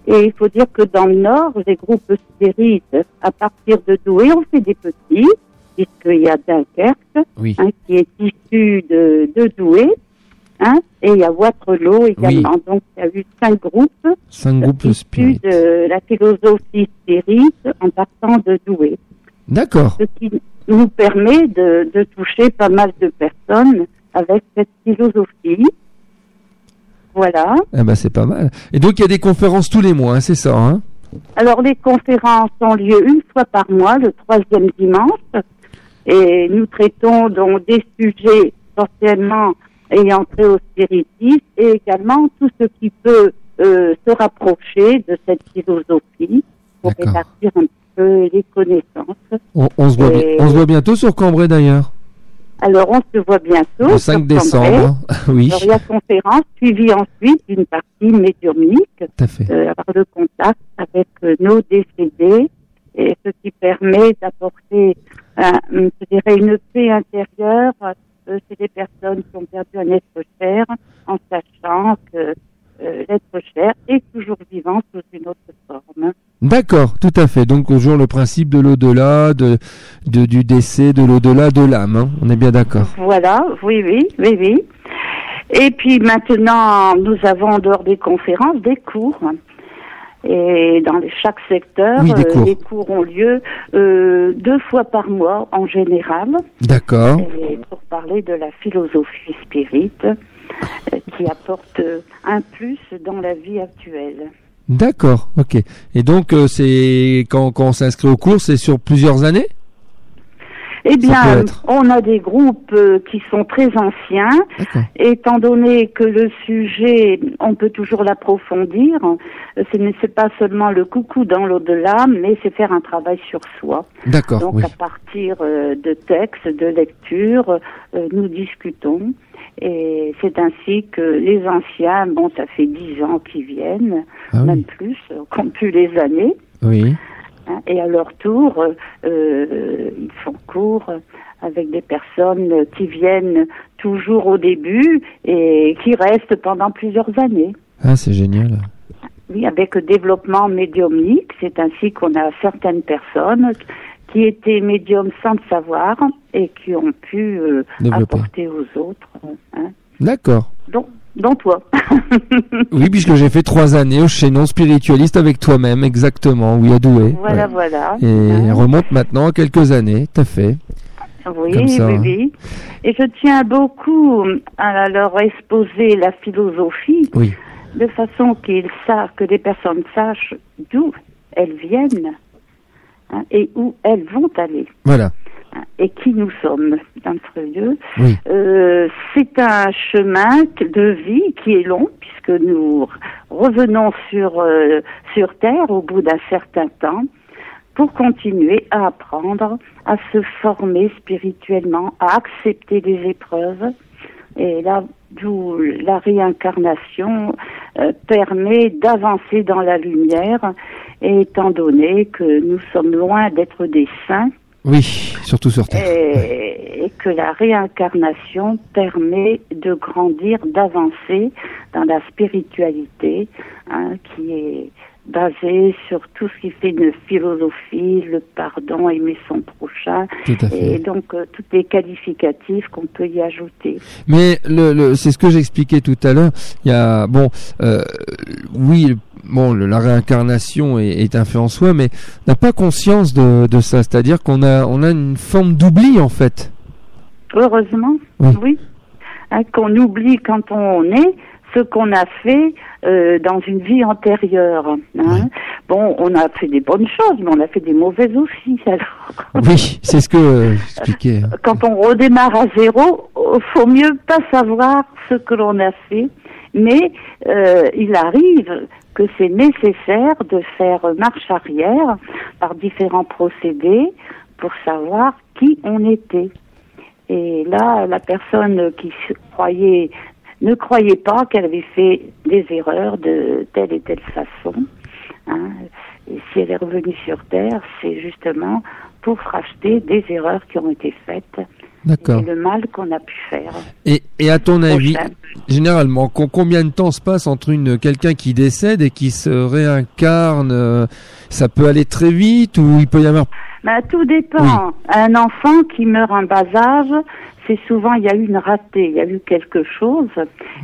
Et il faut dire que dans le Nord, les groupes spirites, à partir de Douai, on fait des petits, puisqu'il y a Dunkerque, Oui. hein, qui est issu de, de Douai. Hein, et il y a Waterloo également. Donc, il y a eu cinq groupes Cinq groupes issus spirit. de la philosophie spirit en partant de Douai. D'accord. Ce qui nous permet de, de toucher pas mal de personnes avec cette philosophie. Voilà. Eh ben c'est pas mal. Et donc il y a des conférences tous les mois, hein, c'est ça hein? Alors, les conférences ont lieu une fois par mois, le troisième dimanche. Et nous traitons donc des sujets essentiellement ayant trait au spiritisme et également tout ce qui peut euh, se rapprocher de cette philosophie pour répartir un petit peu les connaissances. on, on se voit Et- on se voit bientôt sur Cambrai d'ailleurs. Alors, on se voit bientôt. Le sur 5 Cambrai. décembre. hein. oui, Alors, il y a conférence, suivie ensuite d'une partie médiumnique, tout à fait. euh, avoir le contact avec euh, nos décédés, et ce qui permet d'apporter, un- je dirais, une paix intérieure euh, chez les personnes qui ont perdu un être cher, en sachant que euh, l'être cher est toujours vivant sous une autre forme. D'accord, tout à fait. Donc toujours le principe de l'au-delà, de, de- du décès, de l'au-delà, de l'âme. hein. On est bien d'accord. Voilà, oui, oui, oui, oui. Et puis maintenant, nous avons en dehors des conférences des cours. Et dans chaque secteur, euh, les cours ont lieu euh, deux fois par mois en général. D'accord. Pour parler de la philosophie spirite euh, qui apporte un plus dans la vie actuelle. D'accord, ok. Et donc, c'est quand, quand on s'inscrit au cours, c'est sur plusieurs années? Eh bien, on a des groupes euh, qui sont très anciens, étant donné que le sujet, on peut toujours l'approfondir. Ce n'est pas seulement le coucou dans l'au-delà, mais c'est faire un travail sur soi. D'accord. Donc, à partir euh, de textes, de lectures, euh, nous discutons. Et c'est ainsi que les anciens, bon, ça fait dix ans qu'ils viennent, ah même plus, compte plus les années. Oui. Hein, et à leur tour, euh, ils font cours avec des personnes qui viennent toujours au début et qui restent pendant plusieurs années. Ah, c'est génial. Oui, avec le développement médiumnique, c'est ainsi qu'on a certaines personnes qui étaient médiums sans le savoir et qui ont pu euh, apporter aux autres. Hein. D'accord. Donc, dont toi. oui, puisque j'ai fait trois années au chaînon spiritualiste avec toi-même, exactement, oui, à Douai. Voilà, voilà. Et remonte maintenant à quelques années, tout à fait. Oui, oui, oui. Et je tiens beaucoup à leur exposer la philosophie, oui. de façon qu'ils savent, que les personnes sachent d'où elles viennent hein, et où elles vont aller. Voilà et qui nous sommes d'entre eux. Euh, c'est un chemin de vie qui est long puisque nous revenons sur euh, sur terre au bout d'un certain temps pour continuer à apprendre, à se former spirituellement, à accepter les épreuves. Et là, d'où la réincarnation euh, permet d'avancer dans la lumière, et étant donné que nous sommes loin d'être des saints, oui, surtout sur Terre. Et, que la réincarnation permet de grandir, d'avancer dans la spiritualité, hein, qui est basée sur tout ce qui fait une philosophie, le pardon, aimer son prochain, et donc euh, tous les qualificatifs qu'on peut y ajouter. Mais le, c'est ce que j'expliquais tout à l'heure. Il y a bon, euh, oui, bon, la réincarnation est, un fait en soi, mais n'a pas conscience de, ça. C'est-à-dire qu'on a, on a une forme d'oubli en fait. Heureusement, oui. Hein, qu'on oublie quand on est ce qu'on a fait euh, dans une vie antérieure. Hein. Bon, on a fait des bonnes choses, mais on a fait des mauvaises aussi. Alors. Oui, c'est ce que euh, j'expliquais. Quand on redémarre à zéro, faut mieux pas savoir ce que l'on a fait, mais euh, il arrive que c'est nécessaire de faire marche arrière par différents procédés pour savoir qui on était. Et là, la personne qui croyait, ne croyait pas qu'elle avait fait des erreurs de telle et telle façon. Hein. Et si elle est revenue sur Terre, c'est justement pour racheter des erreurs qui ont été faites D'accord. le mal qu'on a pu faire. Et, et à ton avis, généralement, combien de temps se passe entre une quelqu'un qui décède et qui se réincarne euh, Ça peut aller très vite ou il peut y avoir ben, Tout dépend. Un enfant qui meurt en bas âge, c'est souvent il y a eu une ratée, il y a eu quelque chose.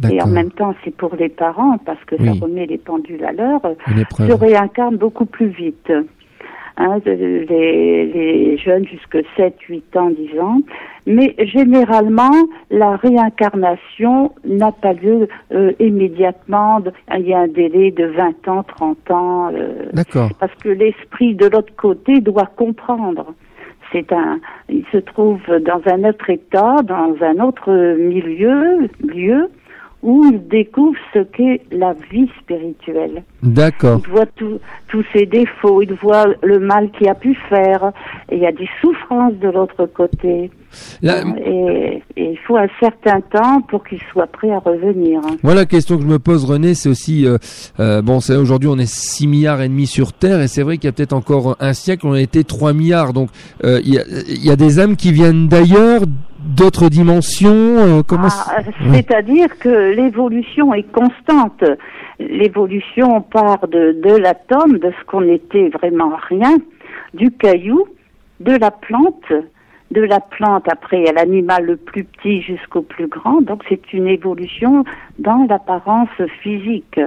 Et en même temps, c'est pour les parents parce que ça remet les pendules à l'heure. Se réincarne beaucoup plus vite. Hein, les, les, jeunes jusque 7, 8 ans, 10 ans. Mais généralement, la réincarnation n'a pas lieu euh, immédiatement. Il y a un délai de 20 ans, 30 ans. Euh, D'accord. Parce que l'esprit de l'autre côté doit comprendre. C'est un, il se trouve dans un autre état, dans un autre milieu, lieu, où il découvre ce qu'est la vie spirituelle. D'accord. Il voit tous ses défauts, il voit le mal qu'il a pu faire, et il y a des souffrances de l'autre côté. Et, il faut un certain temps pour qu'il soit prêt à revenir. Voilà la question que je me pose, René, c'est aussi euh, euh, bon, c'est aujourd'hui on est 6 milliards et demi sur Terre, et c'est vrai qu'il y a peut-être encore un siècle on a été 3 milliards, donc euh, il y, y, a, des âmes qui viennent d'ailleurs, d'autres dimensions euh, comment ah, C'est-à-dire que l'évolution est constante. L'évolution part de, de l'atome, de ce qu'on était vraiment rien, du caillou, de la plante, de la plante après à l'animal le plus petit jusqu'au plus grand. Donc c'est une évolution dans l'apparence physique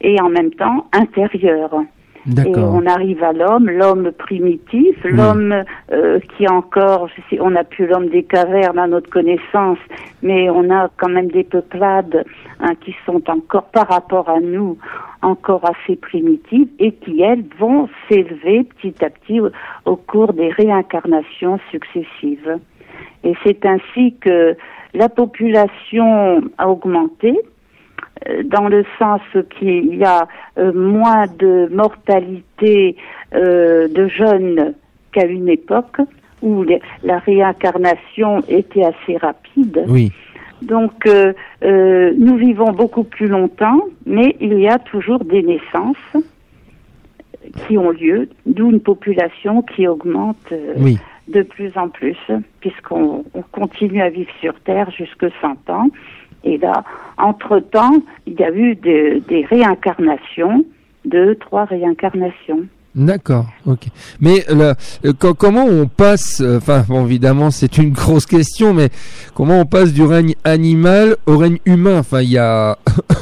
et en même temps intérieure. Et on arrive à l'homme, l'homme primitif, l'homme euh, qui encore, on n'a plus l'homme des cavernes à notre connaissance, mais on a quand même des peuplades hein, qui sont encore par rapport à nous encore assez primitives et qui elles vont s'élever petit à petit au cours des réincarnations successives. Et c'est ainsi que la population a augmenté, dans le sens qu'il y a euh, moins de mortalité euh, de jeunes qu'à une époque où la réincarnation était assez rapide. Oui. Donc, nous vivons beaucoup plus longtemps, mais il y a toujours des naissances qui ont lieu, d'où une population qui augmente de plus en plus, puisqu'on continue à vivre sur Terre jusque 100 ans. Et là, entre-temps, il y a eu des réincarnations, deux, trois réincarnations. D'accord, ok. Mais comment on passe, euh, enfin bon, évidemment c'est une grosse question, mais comment on passe du règne animal au règne humain? Enfin il y a...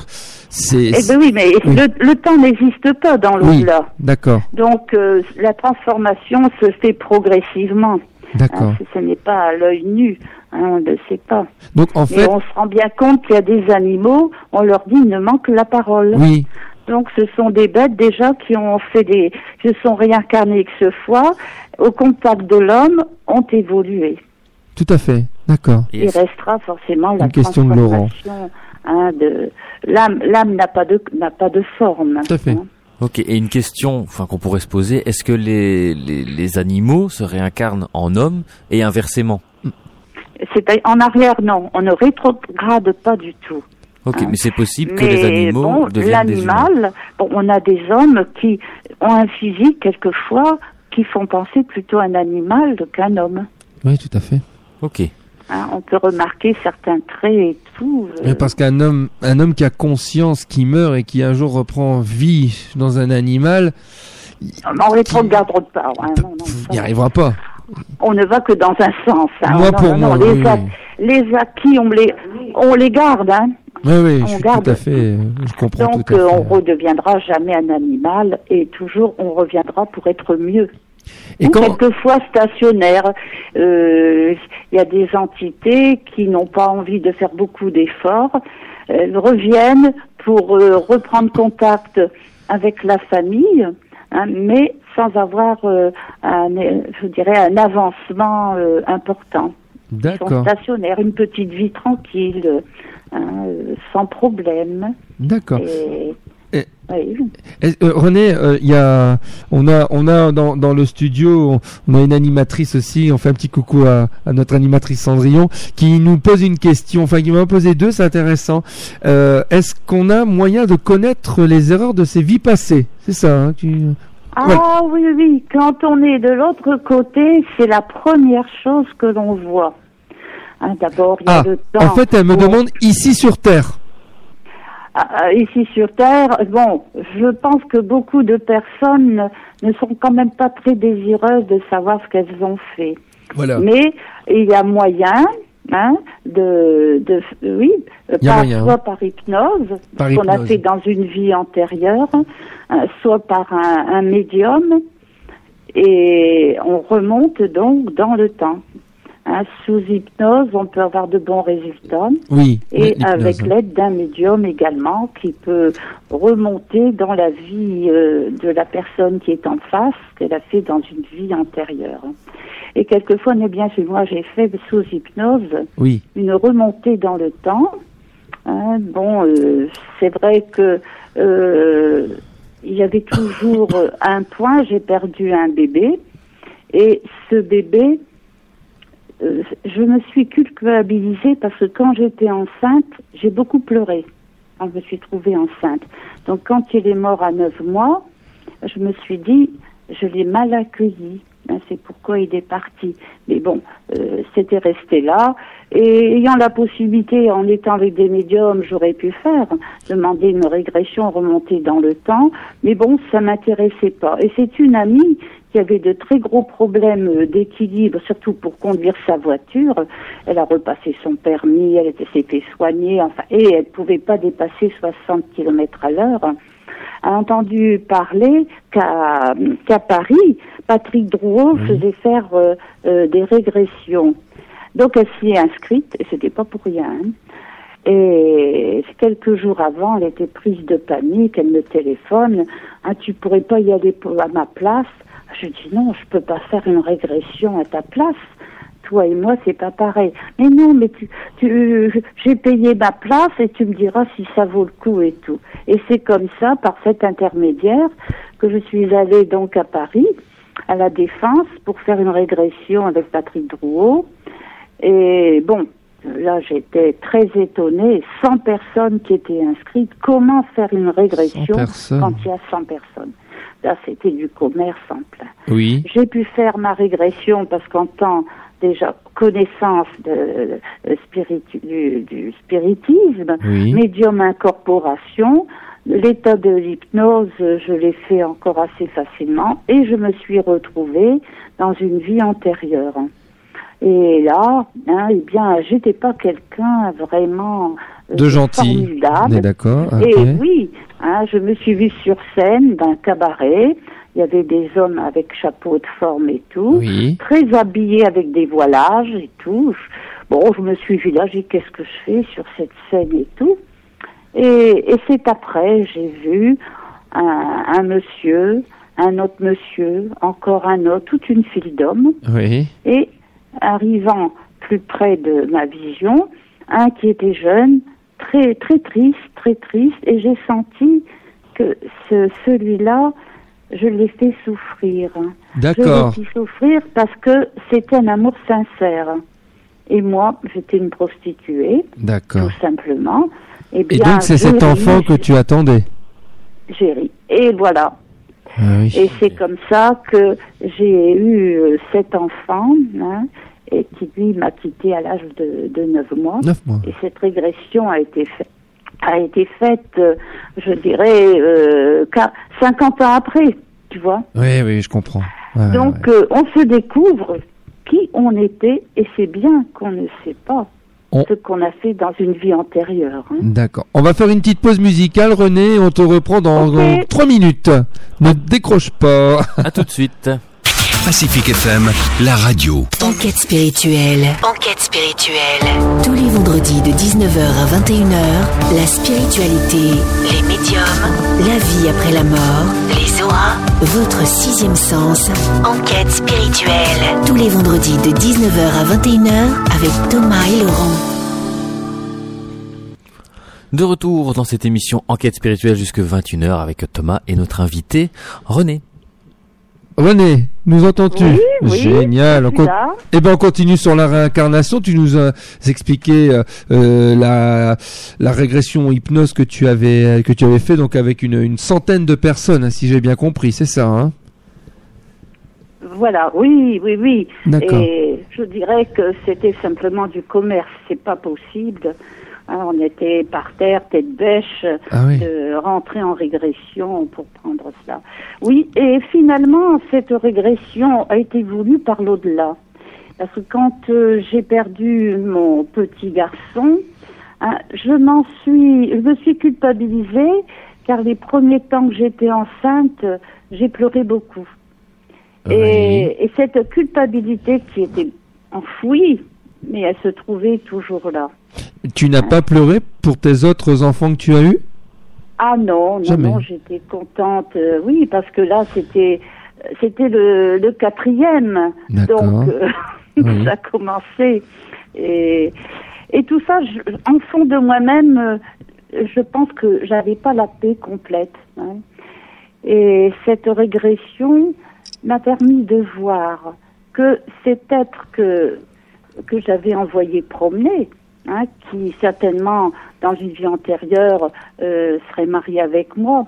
c'est, eh ben oui, mais Le, temps n'existe pas dans l'au-delà. Oui, d'accord. Donc euh, la transformation se fait progressivement. D'accord. Hein, ce n'est pas à l'œil nu. Hein, on ne sait pas. Donc en fait, on se rend bien compte qu'il y a des animaux, on leur dit il ne manque la parole. Oui. Donc ce sont des bêtes déjà qui ont fait des, se sont réincarnées ce fois, au contact de l'homme, ont évolué. Tout à fait, d'accord. Il restera forcément la question de Laurent. Hein, de l'âme. L'âme n'a pas de n'a pas de forme. Tout à fait. Hein. Ok, et une question enfin, qu'on pourrait se poser, est-ce que les, les, les, animaux se réincarnent en hommes et inversement? C'est en arrière, non. On ne rétrograde pas du tout. Ok, mais c'est possible que les animaux bon, deviennent des humains. Bon, on a des hommes qui ont un physique quelquefois qui font penser plutôt à un animal qu'un homme. Oui, tout à fait. Ok. Hein, on peut remarquer certains traits et tout. Euh. parce qu'un homme, un homme qui a conscience, qui meurt et qui un jour reprend vie dans un animal, on ne rétrograde pas. Hein, il n'y arrivera pas on ne va que dans un sens. Hein. Moi, pour moi, les, acquis, on les, on les garde. Hein. Oui, oui, je tout à fait, je comprends Donc, tout à fait. on redeviendra jamais un animal et toujours on reviendra pour être mieux. Et Ou quelquefois stationnaire. Euh, il y a des entités qui n'ont pas envie de faire beaucoup d'efforts, elles reviennent pour euh, reprendre contact avec la famille, hein, mais sans avoir, euh, un, je dirais, un avancement euh, important. D'accord. stationnaires, une petite vie tranquille, hein, euh, sans problème. D'accord. Et... René, il y a, on a, on a dans, dans le studio, on, a une animatrice aussi. On fait un petit coucou à, à, notre animatrice Cendrillon, qui nous pose une question. Enfin, qui m'a posé deux, c'est intéressant. Est-ce qu'on a moyen de connaître les erreurs de ses vies passées? C'est ça. Hein, ah oui, oui, quand on est de l'autre côté, c'est la première chose que l'on voit. Hein, d'abord, il y a ah, le temps. En fait, elle me demande ici sur Terre. Ah, ici sur Terre, bon, je pense que beaucoup de personnes ne sont quand même pas très désireuses de savoir ce qu'elles ont fait. Voilà. Mais il y a moyen, hein, de, de, oui, par, soit par hypnose, qu'on a fait dans une vie antérieure, euh, soit par un, un, médium, et on remonte donc dans le temps. Hein, sous hypnose, on peut avoir de bons résultats. Oui. Et avec l'aide d'un médium également, qui peut remonter dans la vie euh, de la personne qui est en face, qu'elle a fait dans une vie antérieure. Et quelquefois, on est bien sûr, moi j'ai fait sous hypnose oui. une remontée dans le temps. Hein, bon, euh, c'est vrai que euh, il y avait toujours un point, j'ai perdu un bébé, et ce bébé, euh, je me suis culpabilisée parce que quand j'étais enceinte, j'ai beaucoup pleuré quand je me suis trouvée enceinte. Donc quand il est mort à neuf mois, je me suis dit, je l'ai mal accueilli. Hein, c'est pourquoi il est parti. Mais bon, euh, c'était resté là. Et ayant la possibilité, en étant avec des médiums, j'aurais pu faire, demander une régression, remonter dans le temps. Mais bon, ça m'intéressait pas. Et c'est une amie qui avait de très gros problèmes d'équilibre, surtout pour conduire sa voiture. Elle a repassé son permis, elle s'est fait soigner, enfin, et elle pouvait pas dépasser 60 km à l'heure a entendu parler qu'à Paris, Patrick Drouot faisait faire euh, euh, des régressions. Donc elle s'y est inscrite, et c'était pas pour rien. Hein. Et quelques jours avant, elle était prise de panique, elle me téléphone, ah, tu pourrais pas y aller à ma place? Je dis non, je peux pas faire une régression à ta place toi et moi, c'est pas pareil. Mais non, mais tu, tu j'ai payé ma place et tu me diras si ça vaut le coup et tout. Et c'est comme ça, par cet intermédiaire, que je suis allée donc à Paris, à la Défense, pour faire une régression avec Patrick Drouot. Et bon, là, j'étais très étonnée. 100 personnes qui étaient inscrites. Comment faire une régression quand il y a 100 personnes? Là, c'était du commerce en plein. Oui. J'ai pu faire ma régression parce qu'en temps déjà connaissance de, du, spiritisme, médium incorporation. L'état de l'hypnose, je l'ai fait encore assez facilement et je me suis retrouvée dans une vie antérieure. Et là, hein, eh bien, j'étais pas quelqu'un vraiment euh, de gentil. d'accord. Et oui, hein, je me suis vue sur scène d'un cabaret il y avait des hommes avec chapeau de forme et tout, très habillés avec des voilages et tout. Bon, je me suis vu là, j'ai dit qu'est-ce que je fais sur cette scène et tout? Et, c'est après, j'ai vu un, monsieur, un autre monsieur, encore un autre, toute une file d'hommes. Oui. Et arrivant plus près de ma vision, un qui était jeune, très très triste, très triste, et j'ai senti que ce, celui-là je l'ai fait souffrir. D'accord. Je l'ai fait souffrir parce que c'était un amour sincère. Et moi, j'étais une prostituée. D'accord. Tout simplement. Et, bien, donc, c'est cet enfant que tu attendais J'ai ri. Et voilà. Ah et c'est comme ça que j'ai eu euh, cet enfant, hein, et qui lui m'a quitté à l'âge de, de 9 mois. 9 mois. Et cette régression a été faite a été faite, euh, je dirais, euh, 50 ans après, tu vois. Oui, oui, je comprends. Donc, euh, on se découvre qui on était, et c'est bien qu'on ne sait pas ce qu'on a fait dans une vie antérieure. Hein. D'accord. On va faire une petite pause musicale, René. On te reprend dans, okay. 3 minutes. Ne décroche pas. À tout de suite. Pacifique FM, la radio. Enquête spirituelle. Enquête spirituelle. Tous les vendredis de 19h à 21h, la spiritualité, les médiums, la vie après la mort, les auras, votre sixième sens. Enquête spirituelle. Tous les vendredis de 19h à 21h avec Thomas et Laurent. De retour dans cette émission Enquête spirituelle jusque 21h avec Thomas et notre invité René. René, nous entends-tu oui, Génial. On eh ben, on continue sur la réincarnation. Tu nous as expliqué euh, euh, la, la régression hypnose que tu avais que tu avais fait donc avec une, une centaine de personnes, hein, si j'ai bien compris, c'est ça hein? Voilà, oui, oui, oui. Et je dirais que c'était simplement du commerce, c'est pas possible Hein, on était par terre, tête bêche, ah de rentrer en régression pour prendre cela. Oui, et finalement, cette régression a été voulue par l'au-delà. Parce que quand euh, j'ai perdu mon petit garçon, hein, je m'en suis, je me suis culpabilisée, car les premiers temps que j'étais enceinte, j'ai pleuré beaucoup. Et, et cette culpabilité qui était enfouie, mais elle se trouvait toujours là. Tu n'as pas pleuré pour tes autres enfants que tu as eus? Ah non, non, non, j'étais contente. Euh, oui, parce que là, c'était c'était le, le quatrième. Donc, euh, ça a commencé. Et, et tout ça, en fond de moi-même, euh, je pense que j'avais pas la paix complète. Hein. Et cette régression m'a permis de voir que cet être que, que j'avais envoyé promener, Hein, qui certainement, dans une vie antérieure, euh, serait marié avec moi.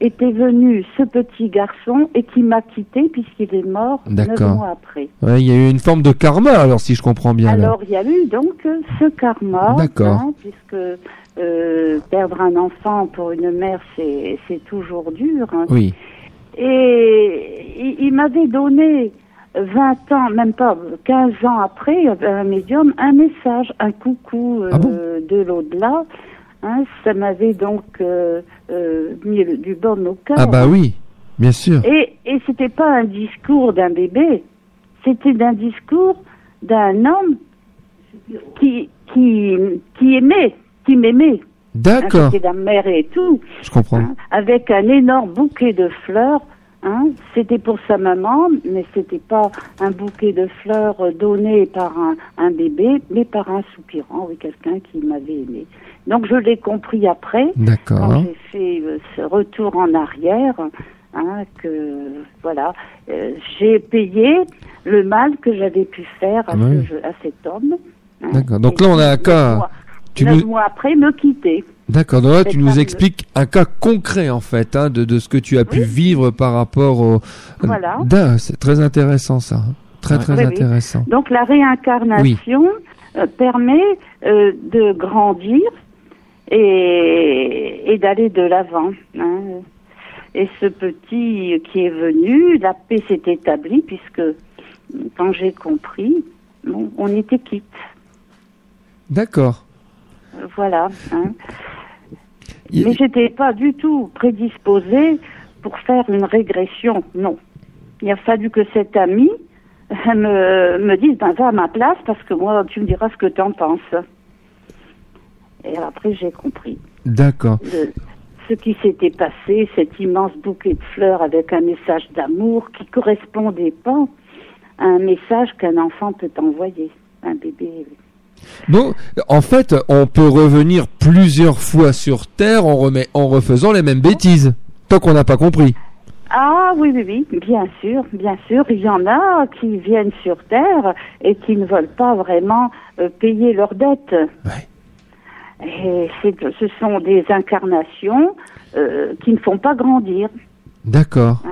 était venu ce petit garçon et qui m'a quitté puisqu'il est mort neuf mois après. il y a eu une forme de karma alors si je comprends bien. Alors il y a eu donc ce karma, hein, puisque euh, perdre un enfant pour une mère c'est toujours dur. Hein. Oui. Et il, m'avait donné 20 ans, même pas 15 ans après, un médium, un message, un coucou ah euh, de l'au-delà. Hein, ça m'avait donc euh, euh, mis du bon au cœur. Ah bah oui, bien sûr. Et, et c'était pas un discours d'un bébé, c'était un discours d'un homme qui, qui, qui aimait, qui m'aimait. D'accord. C'était la mère et tout. Je comprends. Hein, avec un énorme bouquet de fleurs. Hein, c'était pour sa maman, mais c'était pas un bouquet de fleurs donné par un, un bébé, mais par un soupirant, oui, quelqu'un qui m'avait aimé. Donc je l'ai compris après, quand j'ai fait euh, ce retour en arrière, hein, que voilà, euh, j'ai payé le mal que j'avais pu faire à, ah cet homme. Hein. D'accord. Donc là on a un cas. Neuf mois après me quitter. D'accord. Donc là tu nous expliques un cas concret en fait hein, de, de ce que tu as pu vivre par rapport au. Voilà. C'est très intéressant ça. Très très intéressant. Donc la réincarnation euh, permet de grandir et, et d'aller de l'avant. Hein. Et ce petit qui est venu, la paix s'est établie puisque quand j'ai compris, on était quitte. D'accord. Voilà. Hein. Mais j'étais pas du tout prédisposée pour faire une régression. Non. Il a fallu que cet ami me, me dise ben, va à ma place parce que moi, tu me diras ce que tu en penses. Et après, j'ai compris. D'accord. Ce qui s'était passé, cet immense bouquet de fleurs avec un message d'amour qui correspondait pas à un message qu'un enfant peut envoyer, un bébé. Donc, en fait, on peut revenir plusieurs fois sur Terre en, remet, en refaisant les mêmes bêtises, tant qu'on n'a pas compris. Ah oui, oui, oui, bien sûr, bien sûr. Il y en a qui viennent sur Terre et qui ne veulent pas vraiment euh, payer leurs dettes. Ouais. Et ce sont des incarnations euh, qui ne font pas grandir. D'accord.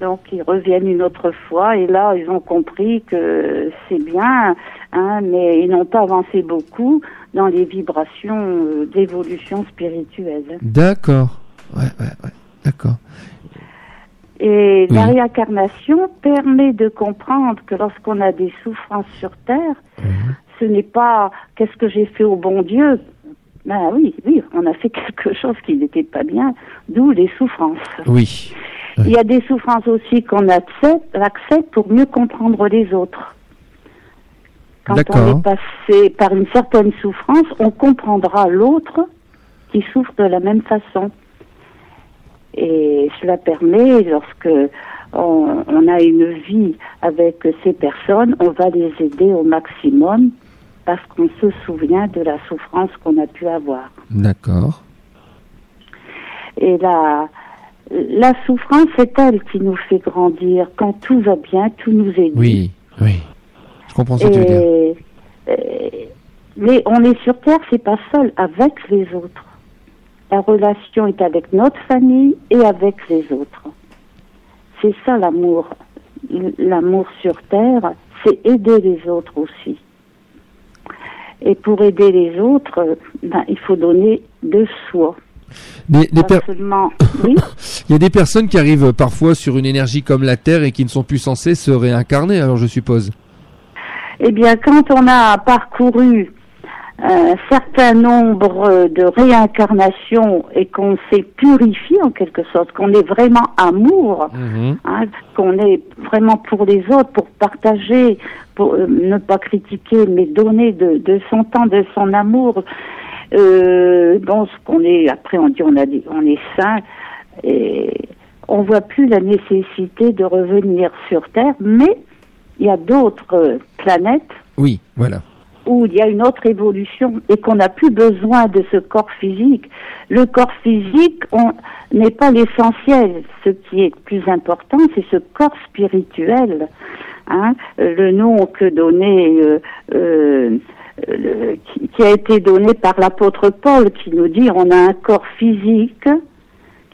Donc ils reviennent une autre fois et là ils ont compris que c'est bien, hein, mais ils n'ont pas avancé beaucoup dans les vibrations euh, d'évolution spirituelle. D'accord. Ouais, ouais, ouais. D'accord. Et la réincarnation permet de comprendre que lorsqu'on a des souffrances sur Terre, mhm. ce n'est pas qu'est-ce que j'ai fait au bon Dieu, ben oui, oui, on a fait quelque chose qui n'était pas bien, d'où les souffrances. Oui. Il y a des souffrances aussi qu'on accepte, pour mieux comprendre les autres. Quand on est passé par une certaine souffrance, on comprendra l'autre qui souffre de la même façon. Et cela permet, lorsque on, on, a une vie avec ces personnes, on va les aider au maximum parce qu'on se souvient de la souffrance qu'on a pu avoir. D'accord. Et la, la souffrance, c'est elle qui nous fait grandir. Quand tout va bien, tout nous aide. Oui, oui. Je comprends ce que tu veux dire. mais on est sur Terre, c'est pas seul, avec les autres. La relation est avec notre famille et avec les autres. C'est ça l'amour. L'amour sur Terre, c'est aider les autres aussi. Et pour aider les autres, euh, ben, il faut donner de soi. il y a des personnes qui arrivent parfois sur une énergie comme la Terre et qui ne sont plus censées se réincarner, alors je suppose. Eh bien, quand on a parcouru un certain nombre de réincarnations et qu'on s'est purifié en quelque sorte, qu'on est vraiment amour, mhm. hein, qu'on est vraiment pour les autres, pour partager, pour euh, ne pas critiquer, mais donner de, de son temps, de son amour. Euh, bon, ce qu'on est, après on dit on a dit, on est saint et on voit plus la nécessité de revenir sur Terre, mais il y a d'autres planètes. Oui, voilà où il y a une autre évolution et qu'on n'a plus besoin de ce corps physique. Le corps physique n'est pas l'essentiel. Ce qui est plus important, c'est ce corps spirituel. Hein. Le nom que donnait, euh, euh, qui, a été donné par l'apôtre Paul, qui nous dit on a un corps physique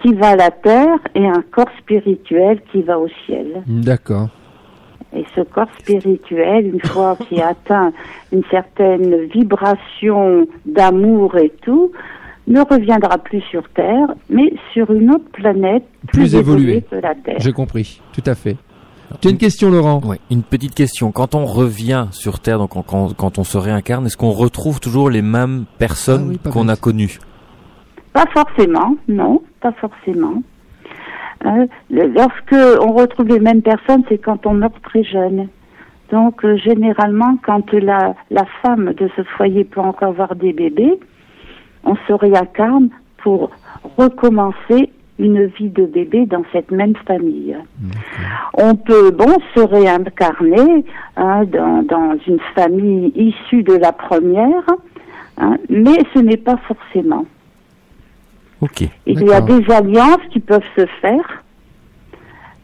qui va à la terre et un corps spirituel qui va au ciel. D'accord. Et ce corps spirituel, une fois qu'il atteint une certaine vibration d'amour et tout, ne reviendra plus sur Terre, mais sur une autre planète plus, évoluée que la Terre. J'ai compris, tout à fait. Tu as une question, Laurent? Oui, une petite question. Quand on revient sur Terre, donc quand, quand on se réincarne, est-ce qu'on retrouve toujours les mêmes personnes Ah qu'on a connues? Pas forcément, non, pas forcément. Euh, lorsque on retrouve les mêmes personnes, c'est quand on meurt très jeune. Donc euh, généralement, quand la, la femme de ce foyer peut encore avoir des bébés, on se réincarne pour recommencer une vie de bébé dans cette même famille. On peut bon se réincarner hein, dans, dans une famille issue de la première, hein, mais ce n'est pas forcément. Ok. Il y a des alliances qui peuvent se faire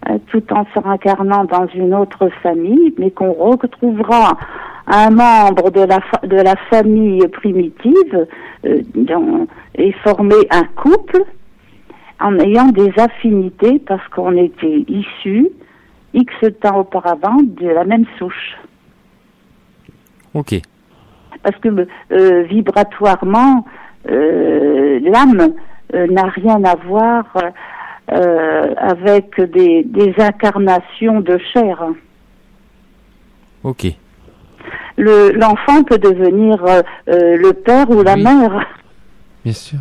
euh, tout en se réincarnant dans une autre famille, mais qu'on retrouvera un membre de la, de la famille primitive euh, et former un couple en ayant des affinités parce qu'on était issus X temps auparavant de la même souche. Ok. Parce que euh, vibratoirement, euh, l'âme euh, n'a rien à voir avec des, des incarnations de chair. Ok. Le- L'enfant peut devenir le père ou la Oui. mère. Bien sûr.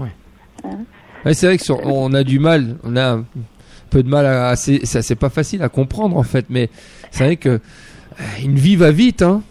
Ouais. C'est vrai que on a du mal, on a un peu de mal à, à- c'est pas facile à comprendre en fait, mais c'est vrai que euh, une vie va vite, hein.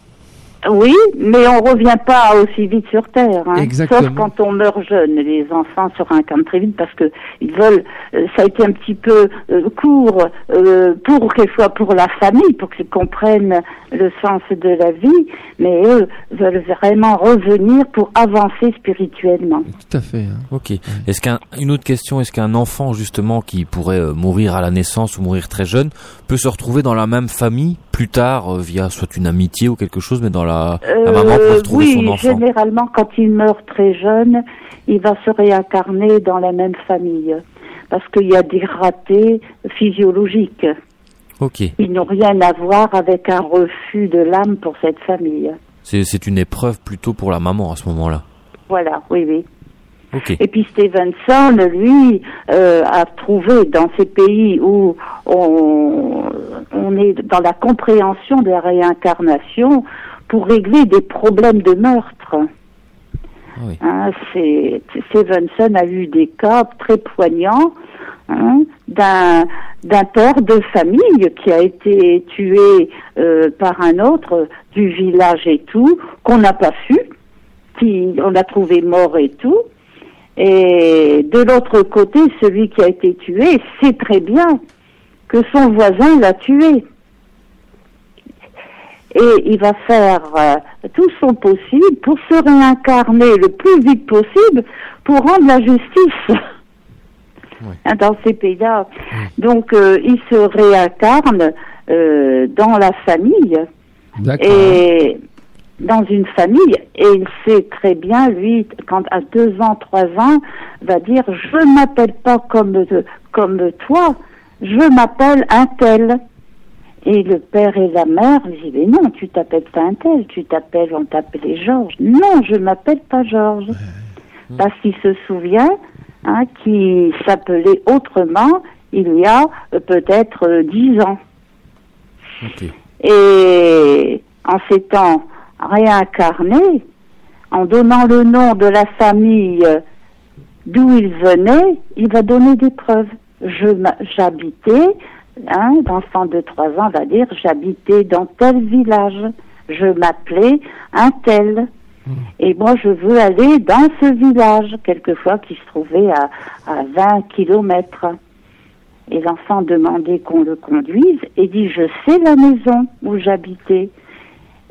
Oui, mais on revient pas aussi vite sur Terre. hein. Exactement. Sauf quand on meurt jeune. Les enfants se réincarnent très vite parce que ils veulent. euh, ça a été un petit peu euh, court euh, pour quelquefois pour la famille, pour qu'ils comprennent le sens de la vie. Mais eux veulent vraiment revenir pour avancer spirituellement. Tout à fait. hein. Ok. Est-ce qu'un une autre question, est-ce qu'un enfant justement qui pourrait euh, mourir à la naissance ou mourir très jeune peut se retrouver dans la même famille plus tard euh, via soit une amitié ou quelque chose, mais dans la, la maman peut Euh, retrouver oui, son enfant. généralement, quand il meurt très jeune, il va se réincarner dans la même famille. Parce qu'il y a des ratés physiologiques. Ok. Ils n'ont rien à voir avec un refus de l'âme pour cette famille. C'est une épreuve plutôt pour la maman à ce moment-là. Voilà, oui, oui. Ok. Et puis Stevenson, lui, euh, a trouvé dans ces pays où on, on est dans la compréhension de la réincarnation pour régler des problèmes de meurtre. Ah oui. Hein, c'est Stevenson a eu des cas très poignants hein, d'un d'un père de famille qui a été tué euh, par un autre du village et tout qu'on n'a pas su, qui on l'a trouvé mort et tout. Et de l'autre côté, celui qui a été tué sait très bien que son voisin l'a tué. Et il va faire euh, tout son possible pour se réincarner le plus vite possible pour rendre la justice Hein, dans ces pays-là. Donc, euh, il se réincarne euh, dans la famille. Et dans une famille. Et il sait très bien lui quand à deux ans trois ans va dire je m'appelle pas comme comme toi je m'appelle un tel et le père et la mère disent mais non tu t'appelles pas un tel tu t'appelles on t'appelait Georges. Non je m'appelle pas Georges. Parce qu'il se souvient hein, qu'il s'appelait autrement il y a euh, peut-être euh, dix ans. Et en s'étant réincarné, en donnant le nom de la famille d'où il venait, il va donner des preuves. Je j'habitais, hein, l'enfant de trois ans va dire j'habitais dans tel village, je m'appelais un tel. Et moi, je veux aller dans ce village, quelquefois qui se trouvait à, à 20 kilomètres. Et l'enfant demandait qu'on le conduise et dit je sais la maison où j'habitais.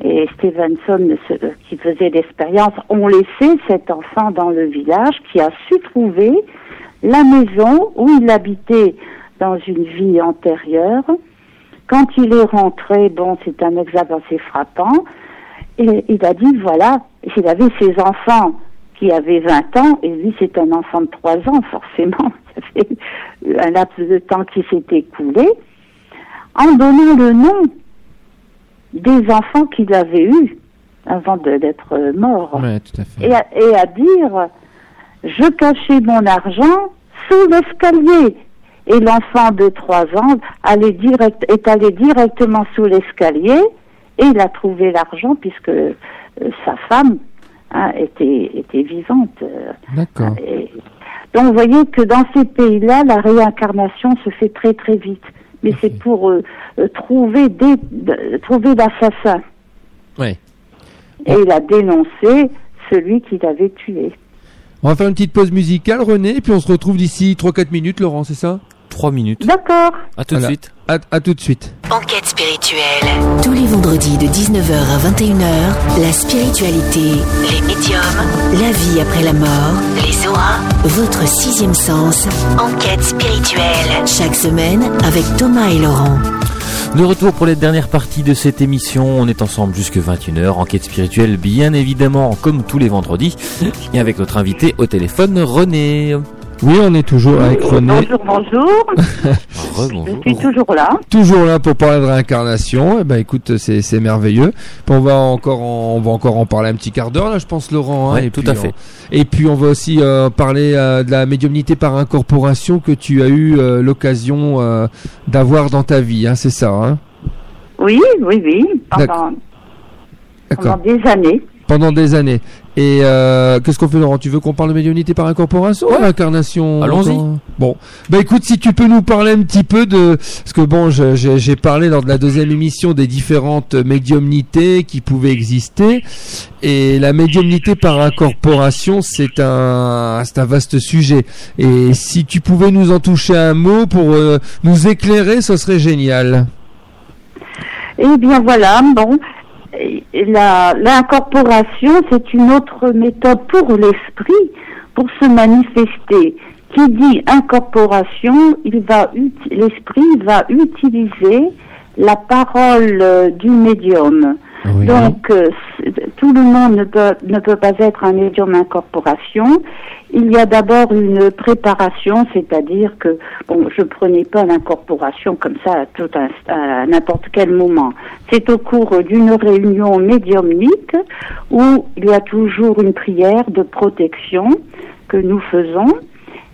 Et Stevenson, euh, qui faisait l'expérience, ont laissé cet enfant dans le village qui a su trouver la maison où il habitait dans une vie antérieure. Quand il est rentré, bon, c'est un exemple assez frappant, et il a dit, voilà, il avait ses enfants qui avait 20 ans, et lui c'est un enfant de 3 ans, forcément, ça fait un laps de temps qui s'est écoulé, en donnant le nom des enfants qu'il avait eus avant d'être mort. Et, à, et à dire, je cachais mon argent sous l'escalier. Et l'enfant de 3 ans allait direct, est allé directement sous l'escalier et il a trouvé l'argent puisque euh, sa femme hein, était, était vivante. D'accord. Donc vous voyez que dans ces pays-là, la réincarnation se fait très très vite. Mais c'est pour euh, euh, trouver des, trouver l'assassin. Oui. Et il a dénoncé celui qui l'avait tué. On va faire une petite pause musicale, René, et puis on se retrouve d'ici 3-4 minutes, Laurent, c'est ça? 3 minutes. D'accord. À tout de suite. À, tout de suite. Enquête spirituelle. Tous les vendredis de 19h à 21h, la spiritualité, les médiums, la vie après la mort, les auras, votre sixième sens. Enquête spirituelle. Chaque semaine avec Thomas et Laurent. De retour pour les dernières parties de cette émission, on est ensemble jusque 21h, enquête spirituelle bien évidemment comme tous les vendredis, et avec notre invité au téléphone René. Oui, on est toujours avec René. Bonjour, bonjour. Je suis toujours là. Toujours là pour parler de réincarnation. Eh ben, écoute, c'est merveilleux. on va encore, en, on va encore en parler un petit quart d'heure là, je pense, Laurent. Hein, et tout à fait. et puis on va aussi euh, parler euh, de la médiumnité par incorporation que tu as eu euh, l'occasion d'avoir dans ta vie. Hein, c'est ça. Hein? Oui, oui, oui. Pendant, pendant des années pendant des années. Et euh, qu'est-ce qu'on fait, Laurent? Tu veux qu'on parle de médiumnité par incorporation ouais. incarnation Allons-y. Bon, bah écoute, si tu peux nous parler un petit peu de, parce que bon, j'ai parlé lors de la deuxième émission des différentes médiumnités qui pouvaient exister, et la médiumnité par incorporation, c'est un, c'est un vaste sujet. Et si tu pouvais nous en toucher un mot pour euh, nous éclairer, ce serait génial. Eh bien voilà, bon, l'incorporation, c'est une autre méthode pour l'esprit pour se manifester. Qui dit incorporation, il va l'esprit va utiliser la parole euh, du médium. Donc, euh, tout le monde ne peut, ne peut pas être un médium incorporation. Il y a d'abord une préparation, c'est-à-dire que bon, je prenais pas l'incorporation comme ça à, tout à n'importe quel moment. C'est au cours d'une réunion médiumnique où il y a toujours une prière de protection que nous faisons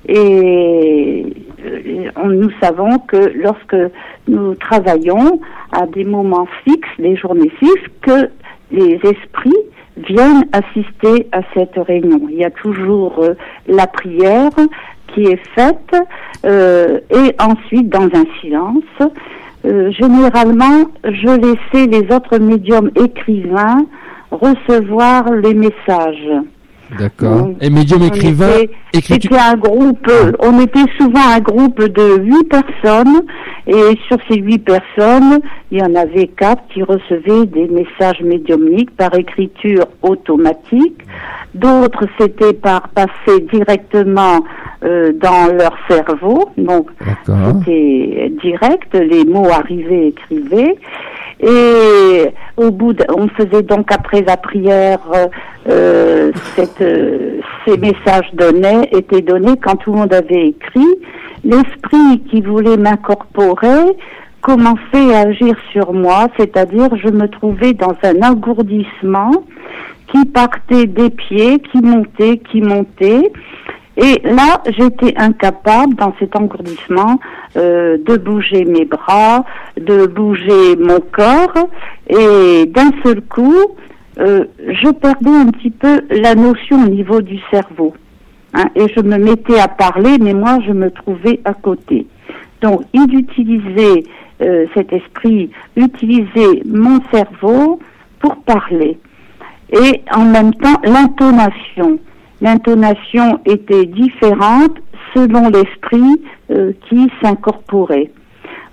et euh, nous savons que lorsque nous travaillons à des moments fixes, des journées fixes, que les esprits viennent assister à cette réunion. Il y a toujours euh, la prière qui est faite euh, et ensuite dans un silence. Euh, généralement, je laissais les autres médiums écrivains recevoir les messages. D'accord. Et médium écrivain C'était un groupe, on était souvent un groupe de huit personnes, et sur ces huit personnes, il y en avait quatre qui recevaient des messages médiumniques par écriture automatique. D'autres, c'était par passer directement euh, dans leur cerveau, donc c'était direct, les mots arrivaient, écrivaient. Et au bout, on faisait donc après la prière, euh, cette, euh, ces messages donnés étaient donnés quand tout le monde avait écrit. L'esprit qui voulait m'incorporer commençait à agir sur moi, c'est-à-dire je me trouvais dans un engourdissement qui partait des pieds, qui montait, qui montait. Et là, j'étais incapable, dans cet engourdissement, euh, de bouger mes bras, de bouger mon corps. Et d'un seul coup, euh, je perdais un petit peu la notion au niveau du cerveau. Hein, et je me mettais à parler, mais moi, je me trouvais à côté. Donc, il utilisait, euh, cet esprit, utilisait mon cerveau pour parler. Et en même temps, l'intonation l'intonation était différente selon l'esprit euh, qui s'incorporait.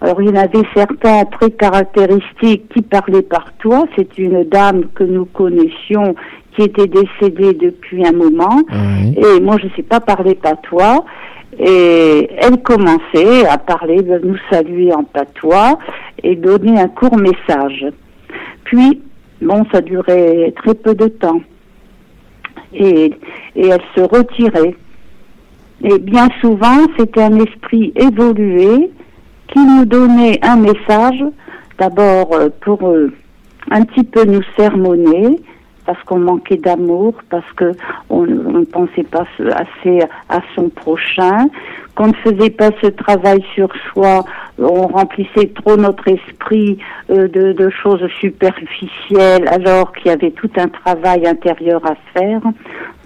Alors il y en avait certains très caractéristiques qui parlaient par toi. C'est une dame que nous connaissions qui était décédée depuis un moment. Et moi je ne sais pas parler patois. Et elle commençait à parler, de nous saluer en patois et donner un court message. Puis, bon, ça durait très peu de temps. Et, elle se retirait. Et bien souvent, c'était un esprit évolué qui nous donnait un message, d'abord euh, pour euh, un petit peu nous sermonner, parce qu'on manquait d'amour, parce que on ne pensait pas assez à son prochain, qu'on ne faisait pas ce travail sur soi, on remplissait trop notre esprit euh, de, choses superficielles, alors qu'il y avait tout un travail intérieur à faire,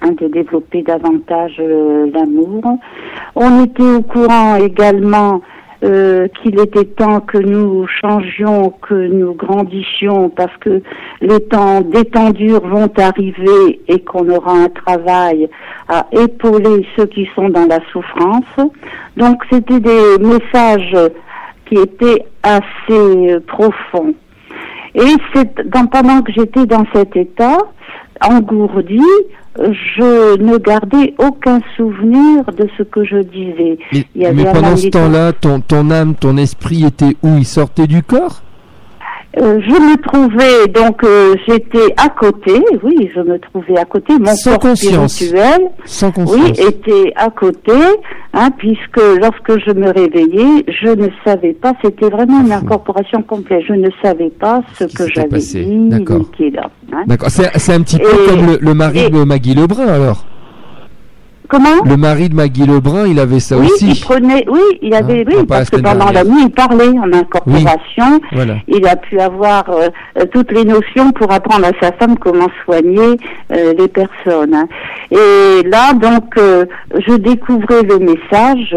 hein, de développer davantage euh, l'amour. On était au courant également euh, qu'il était temps que nous changions, que nous grandissions, parce que les temps détendus vont arriver et qu'on aura un travail à épauler ceux qui sont dans la souffrance. Donc c'était des messages qui étaient assez profonds. Et c'est pendant que j'étais dans cet état, engourdi, je ne gardais aucun souvenir de ce que je disais. Mais, pendant ce temps-là, ton, ton âme, ton esprit était où? Il sortait du corps? Euh, je me trouvais donc euh, j'étais à côté, oui, je me trouvais à côté. Mon Sans corps spirituel, Sans oui, était à côté, hein, puisque lorsque je me réveillais, je ne savais pas. C'était vraiment une incorporation complète. Je ne savais pas ce, que j'avais dit, D'accord. qui est là. Hein. D'accord. C'est un petit peu comme le, le mari de Maggie Lebrun alors? Comment Le mari de Maggie Lebrun, il avait ça oui, aussi. Il prenait, oui, il avait, hein, oui, parce que pendant la nuit, il parlait en incorporation. Il a pu avoir euh, euh, toutes les notions pour apprendre à sa femme comment soigner euh, les personnes. Hein. Et là, donc, je découvrais le message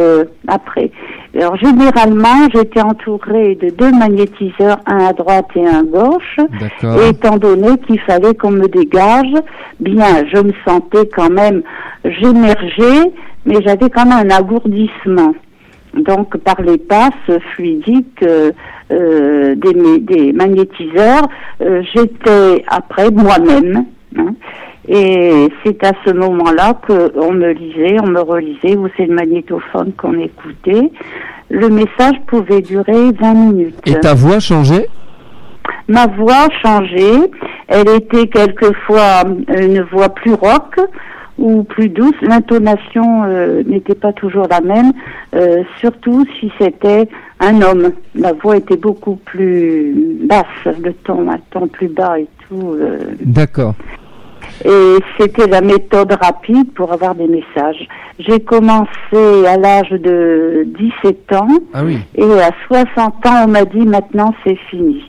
après. Alors généralement, j'étais entourée de deux magnétiseurs, un à droite et un à gauche. Et étant donné qu'il fallait qu'on me dégage, bien, je me sentais quand même, j'émergeais, mais j'avais quand même un alourdissement. Donc par les passes fluidiques euh, euh des, des, magnétiseurs, euh, j'étais après moi-même. Hein. Et c'est à ce moment-là qu'on me lisait, on me relisait, ou c'est le magnétophone qu'on écoutait. Le message pouvait durer 20 minutes. Et ta voix changeait? Ma voix changeait. Elle était quelquefois une voix plus rock ou plus douce. L'intonation euh, n'était pas toujours la même, euh, surtout si c'était un homme. La voix était beaucoup plus basse, le ton, un ton plus bas et tout. Euh. D'accord. Et c'était la méthode rapide pour avoir des messages. J'ai commencé à l'âge de 17 ans. Ah oui. Et à 60 ans, on m'a dit maintenant c'est fini.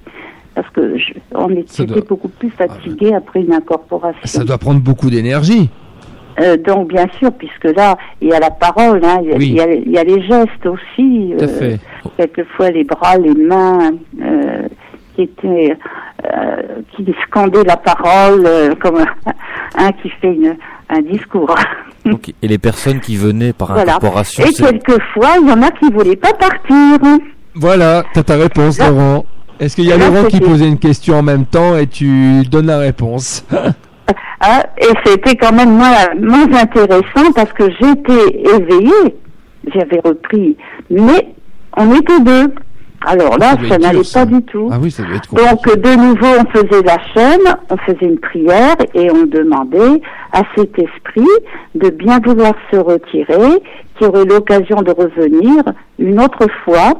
Parce que on était beaucoup plus fatigué après une incorporation. Ça doit prendre beaucoup d'énergie. Euh, donc bien sûr, puisque là, il y a la parole, hein, il, y a, les gestes aussi. Euh, fait. Quelquefois les bras, les mains. Euh, qui était euh, qui scandait la parole euh, comme un qui fait un discours. Et les personnes qui venaient par incorporation. Et quelquefois, il y en a qui voulaient pas partir. Voilà, tu as ta réponse, Laurent. Est-ce qu'il y a Laurent qui posait une question en même temps et tu donnes la réponse ah, Et c'était quand même moins, moins intéressant parce que j'étais éveillée, j'avais repris, mais on était deux. Alors là, ça, n'allait pas du tout. Ah oui, ça être Donc de nouveau, on faisait la chaîne, on faisait une prière et on demandait à cet esprit de bien vouloir se retirer, qui aurait l'occasion de revenir une autre fois.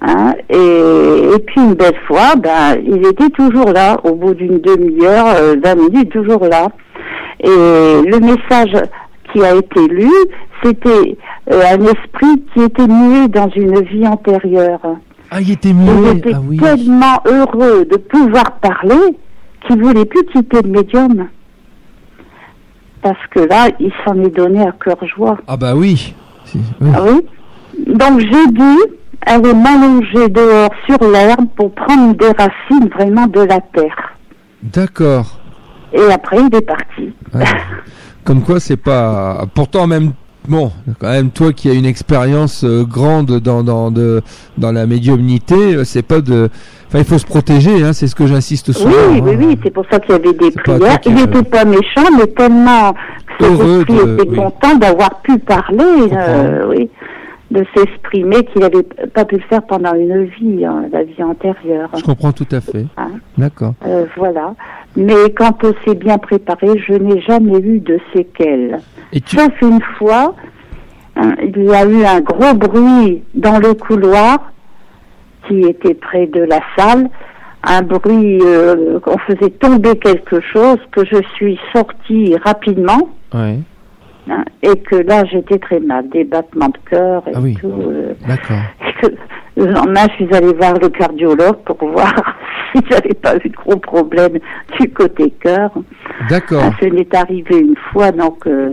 Hein, et, puis une belle fois, ben, il était toujours là, au bout d'une demi-heure, euh, vingt minutes, toujours là. Et le message qui a été lu, c'était euh, un esprit qui était muet dans une vie antérieure. Ah, il était muet. Ah tellement heureux de pouvoir parler qu'il voulait plus quitter le médium. Parce que là, il s'en est donné à cœur joie. Ah bah oui. Ah oui. Donc j'ai dû aller m'allonger dehors sur l'herbe pour prendre des racines vraiment de la terre. D'accord. Et après, il est parti. Comme quoi, c'est pas. Pourtant, même Bon, quand même, toi qui as une expérience euh, grande dans dans de dans la médiumnité, euh, c'est pas de. Enfin, il faut se protéger, hein, c'est ce que j'insiste souvent. Oui, oui, hein. oui, c'est pour ça qu'il y avait des prières. Il n'était pas méchant, mais tellement heureux de... était content d'avoir pu parler. Euh, oui. De s'exprimer qu'il n'avait pas pu le faire pendant une vie, hein, la vie antérieure. Je comprends tout à fait. Hein. D'accord. Euh, voilà. Mais quand c'est bien préparé, je n'ai jamais eu de séquelles. Et tu... Sauf une fois, hein, il y a eu un gros bruit dans le couloir qui était près de la salle, un bruit, euh, on faisait tomber quelque chose, que je suis sortie rapidement. Ouais. Hein, et que là j'étais très mal, des battements de cœur et Ah oui. tout. euh, D'accord. le lendemain, je suis allée voir le cardiologue pour voir si j'avais pas eu de gros problèmes du côté cœur. D'accord. Ah, ce n'est arrivé une fois, donc euh,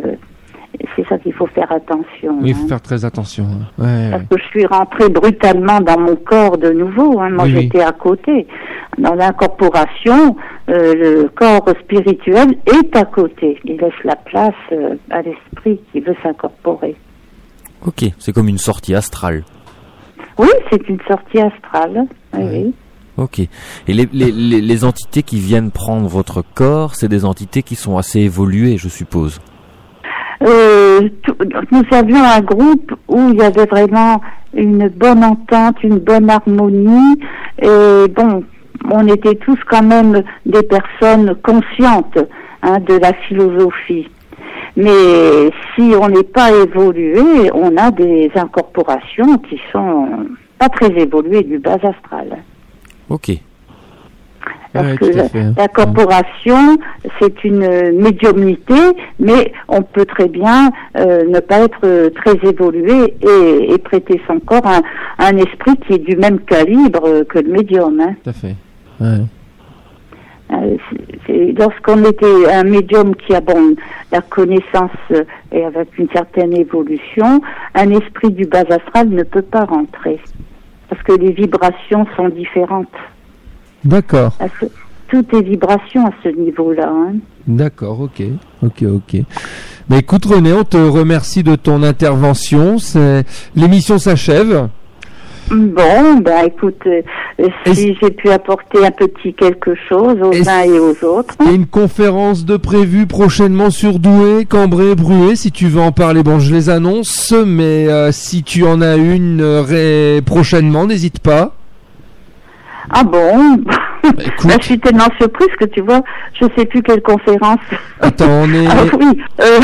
c'est ça qu'il faut faire attention. Oui, il hein. faut faire très attention. hein. Ouais, Parce ouais. que je suis rentrée brutalement dans mon corps de nouveau. Hein. Moi, Oui, oui. j'étais à côté. Dans l'incorporation, euh, le corps spirituel est à côté. Il laisse la place euh, à l'esprit qui veut s'incorporer. Ok, c'est comme une sortie astrale. Oui, c'est une sortie astrale. Oui, Ouais. oui. Ok. Et les, les, les, les entités qui viennent prendre votre corps, c'est des entités qui sont assez évoluées, je suppose. Euh, tout- nous avions un groupe où il y avait vraiment une bonne entente, une bonne harmonie. Et bon, on était tous quand même des personnes conscientes hein, de la philosophie. Mais si on n'est pas évolué, on a des incorporations qui sont pas très évoluées du bas astral. Ok. Parce Ouais, que la corporation, c'est une médiumnité, mais on peut très bien euh, ne pas être très évolué et, et prêter son corps à, à un esprit qui est du même calibre que le médium. hein. Tout à fait. Ouais. Euh, Lorsqu'on était un médium qui a bon la connaissance euh, et avec une certaine évolution, un esprit du bas astral ne peut pas rentrer parce que les vibrations sont différentes. D'accord. À ce- tout est vibration à ce niveau-là. hein. D'accord, ok, ok, ok. Mais écoute René, on te remercie de ton intervention. L'émission s'achève. Bon, ben écoute, euh, si j'ai pu apporter un petit quelque chose aux uns et aux autres. Il y a une conférence de prévue prochainement sur Douai, Cambrai, Bruet. Si tu veux en parler, bon, je les annonce. Mais euh, si tu en as une euh, ré- prochainement, n'hésite pas. Ah bon? écoute. Ben, Je suis tellement surprise que tu vois, je sais plus quelle conférence. Attends, on est. Ah oui, euh,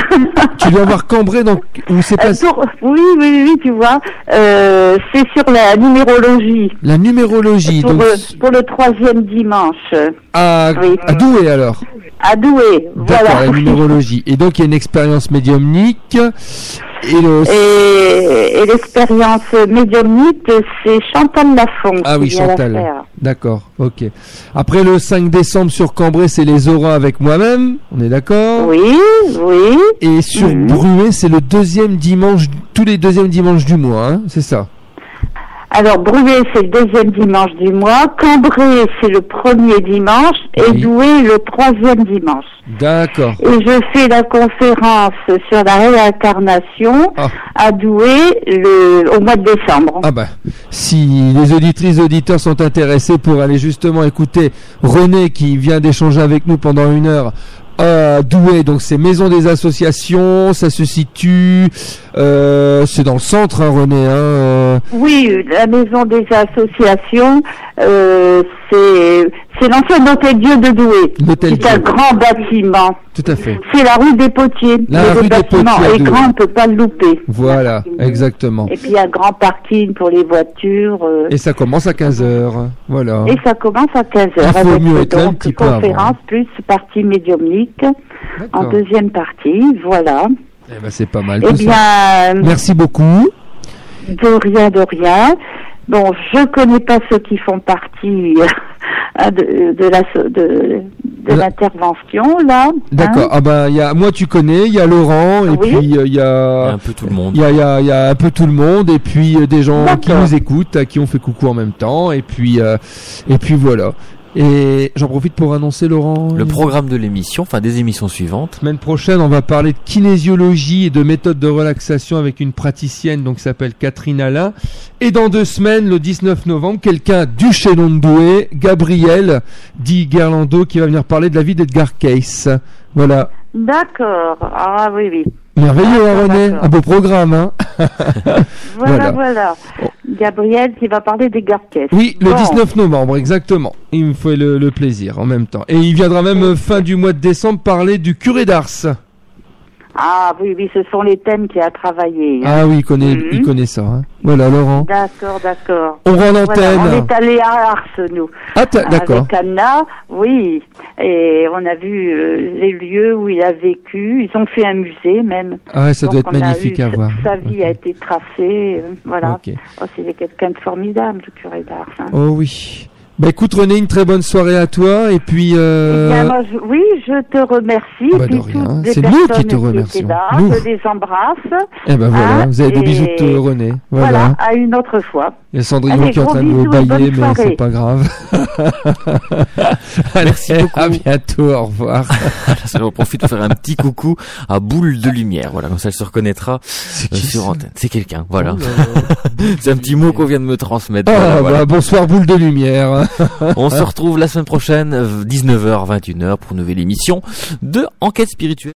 Tu dois avoir Cambrai, donc où c'est pas pour- oui, oui, oui, tu vois, euh, c'est sur la numérologie. la numérologie. Pour, Donc le- pour le troisième dimanche, à, oui. à Douai alors. à Douai. Voilà. la numérologie. Et donc il y a une expérience médiumnique. Et le Et, et l'expérience médiumnique, c'est Chantal Lafont. Ah oui, Chantal. D'accord, ok. Après le 5 décembre sur Cambrai, c'est les auras avec moi-même, on est d'accord? Oui, oui. Et sur Mhm. Bruet, c'est le deuxième dimanche, tous les deuxièmes dimanches du mois, hein, c'est ça? Alors, Bruet, c'est le deuxième dimanche du mois. Cambrai, c'est le premier dimanche. Et. Douai, le troisième dimanche. D'accord. Et je fais la conférence sur la réincarnation Ah. à Douai le, au mois de décembre. Ah bah, si les auditrices et auditeurs sont intéressés pour aller justement écouter René qui vient d'échanger avec nous pendant une heure à Douai, donc c'est Maison des Associations, ça se situe, euh, c'est dans le centre, hein, René, hein, euh, Oui, la maison des associations, euh, c'est c'est l'ancien hôtel-dieu de Douai. C'est un Dieu. grand bâtiment. tout à fait. C'est la rue des Potiers. La Le rue des Potiers est grand, on ne peut pas le louper. Voilà, exactement. Et puis il y a un grand parking pour les voitures. euh, Et ça commence à 15h, voilà. Et ça commence à 15h. Il faut mieux être un petit peu conférence avant. plus partie médiumnique en deuxième partie. Voilà. Eh ben, c'est pas mal Eh ça. bien, Merci beaucoup. de rien, de rien. Bon, je connais pas ceux qui font partie hein, de, de la de, de l'intervention là. D'accord. hein. Ah ben, il y a, moi tu connais, il y a Laurent, et Oui. puis euh, il y a un peu tout le monde. il y a, il y a, il y a un peu tout le monde, et puis euh, des gens qui D'accord. nous écoutent, à qui on fait coucou en même temps, et puis, euh, et puis voilà. Et j'en profite pour annoncer, Laurent. Le programme de l'émission, enfin des émissions suivantes. Semaine prochaine, on va parler de kinésiologie et de méthodes de relaxation avec une praticienne donc qui s'appelle Catherine Alain. Et dans deux semaines, le 19 novembre, quelqu'un du chez Douai, Gabriel, dit Gerlando, qui va venir parler de la vie d'Edgar Case. Voilà. D'accord. Ah oui, oui. Merveilleux, hein, René? Un beau programme, hein? voilà, voilà. Gabriel qui va parler des Garquesses. Oui, le 19 novembre, exactement. Il me fait le, le, plaisir en même temps. Et il viendra même fin du mois de décembre parler du curé d'Ars. Ah oui, oui, ce sont les thèmes qu'il a travaillé. Hein. Ah oui, il connaît, il mhm. connaît ça. Hein. Voilà, Laurent. D'accord, d'accord. On rend l'antenne. on est allé à Ars, nous. Ah, d'accord. Avec Anna, oui. Et on a vu euh, les lieux où il a vécu. Ils ont fait un musée même. Ah, ça doit être magnifique à voir. Sa vie a été tracée. Euh, voilà. Oh, c'est quelqu'un de formidable, le curé d'Ars. Hein. Oh oui. Bah écoute René, une très bonne soirée à toi et puis. Euh... Eh bien, moi, je, oui, je te remercie. Ah bah, de rien. C'est nous qui te remercions. Nous. Je les embrasse. Eh ben voilà, vous avez des bisous de René. Voilà. voilà. à une autre fois. Il y a Cendrillon qui est en train de vous bailler, mais c'est pas grave. Merci beaucoup. À bientôt, au revoir. ça j'en profite pour faire un petit coucou à Boule de Lumière. Voilà, comme ça elle se reconnaîtra euh, sur antenne. C'est quelqu'un, voilà. Oh c'est un petit mot qu'on vient de me transmettre. Ah, voilà, bah, bonsoir Boule de Lumière. On se retrouve la semaine prochaine, 19h, 21h, pour une nouvelle émission de Enquête spirituelle.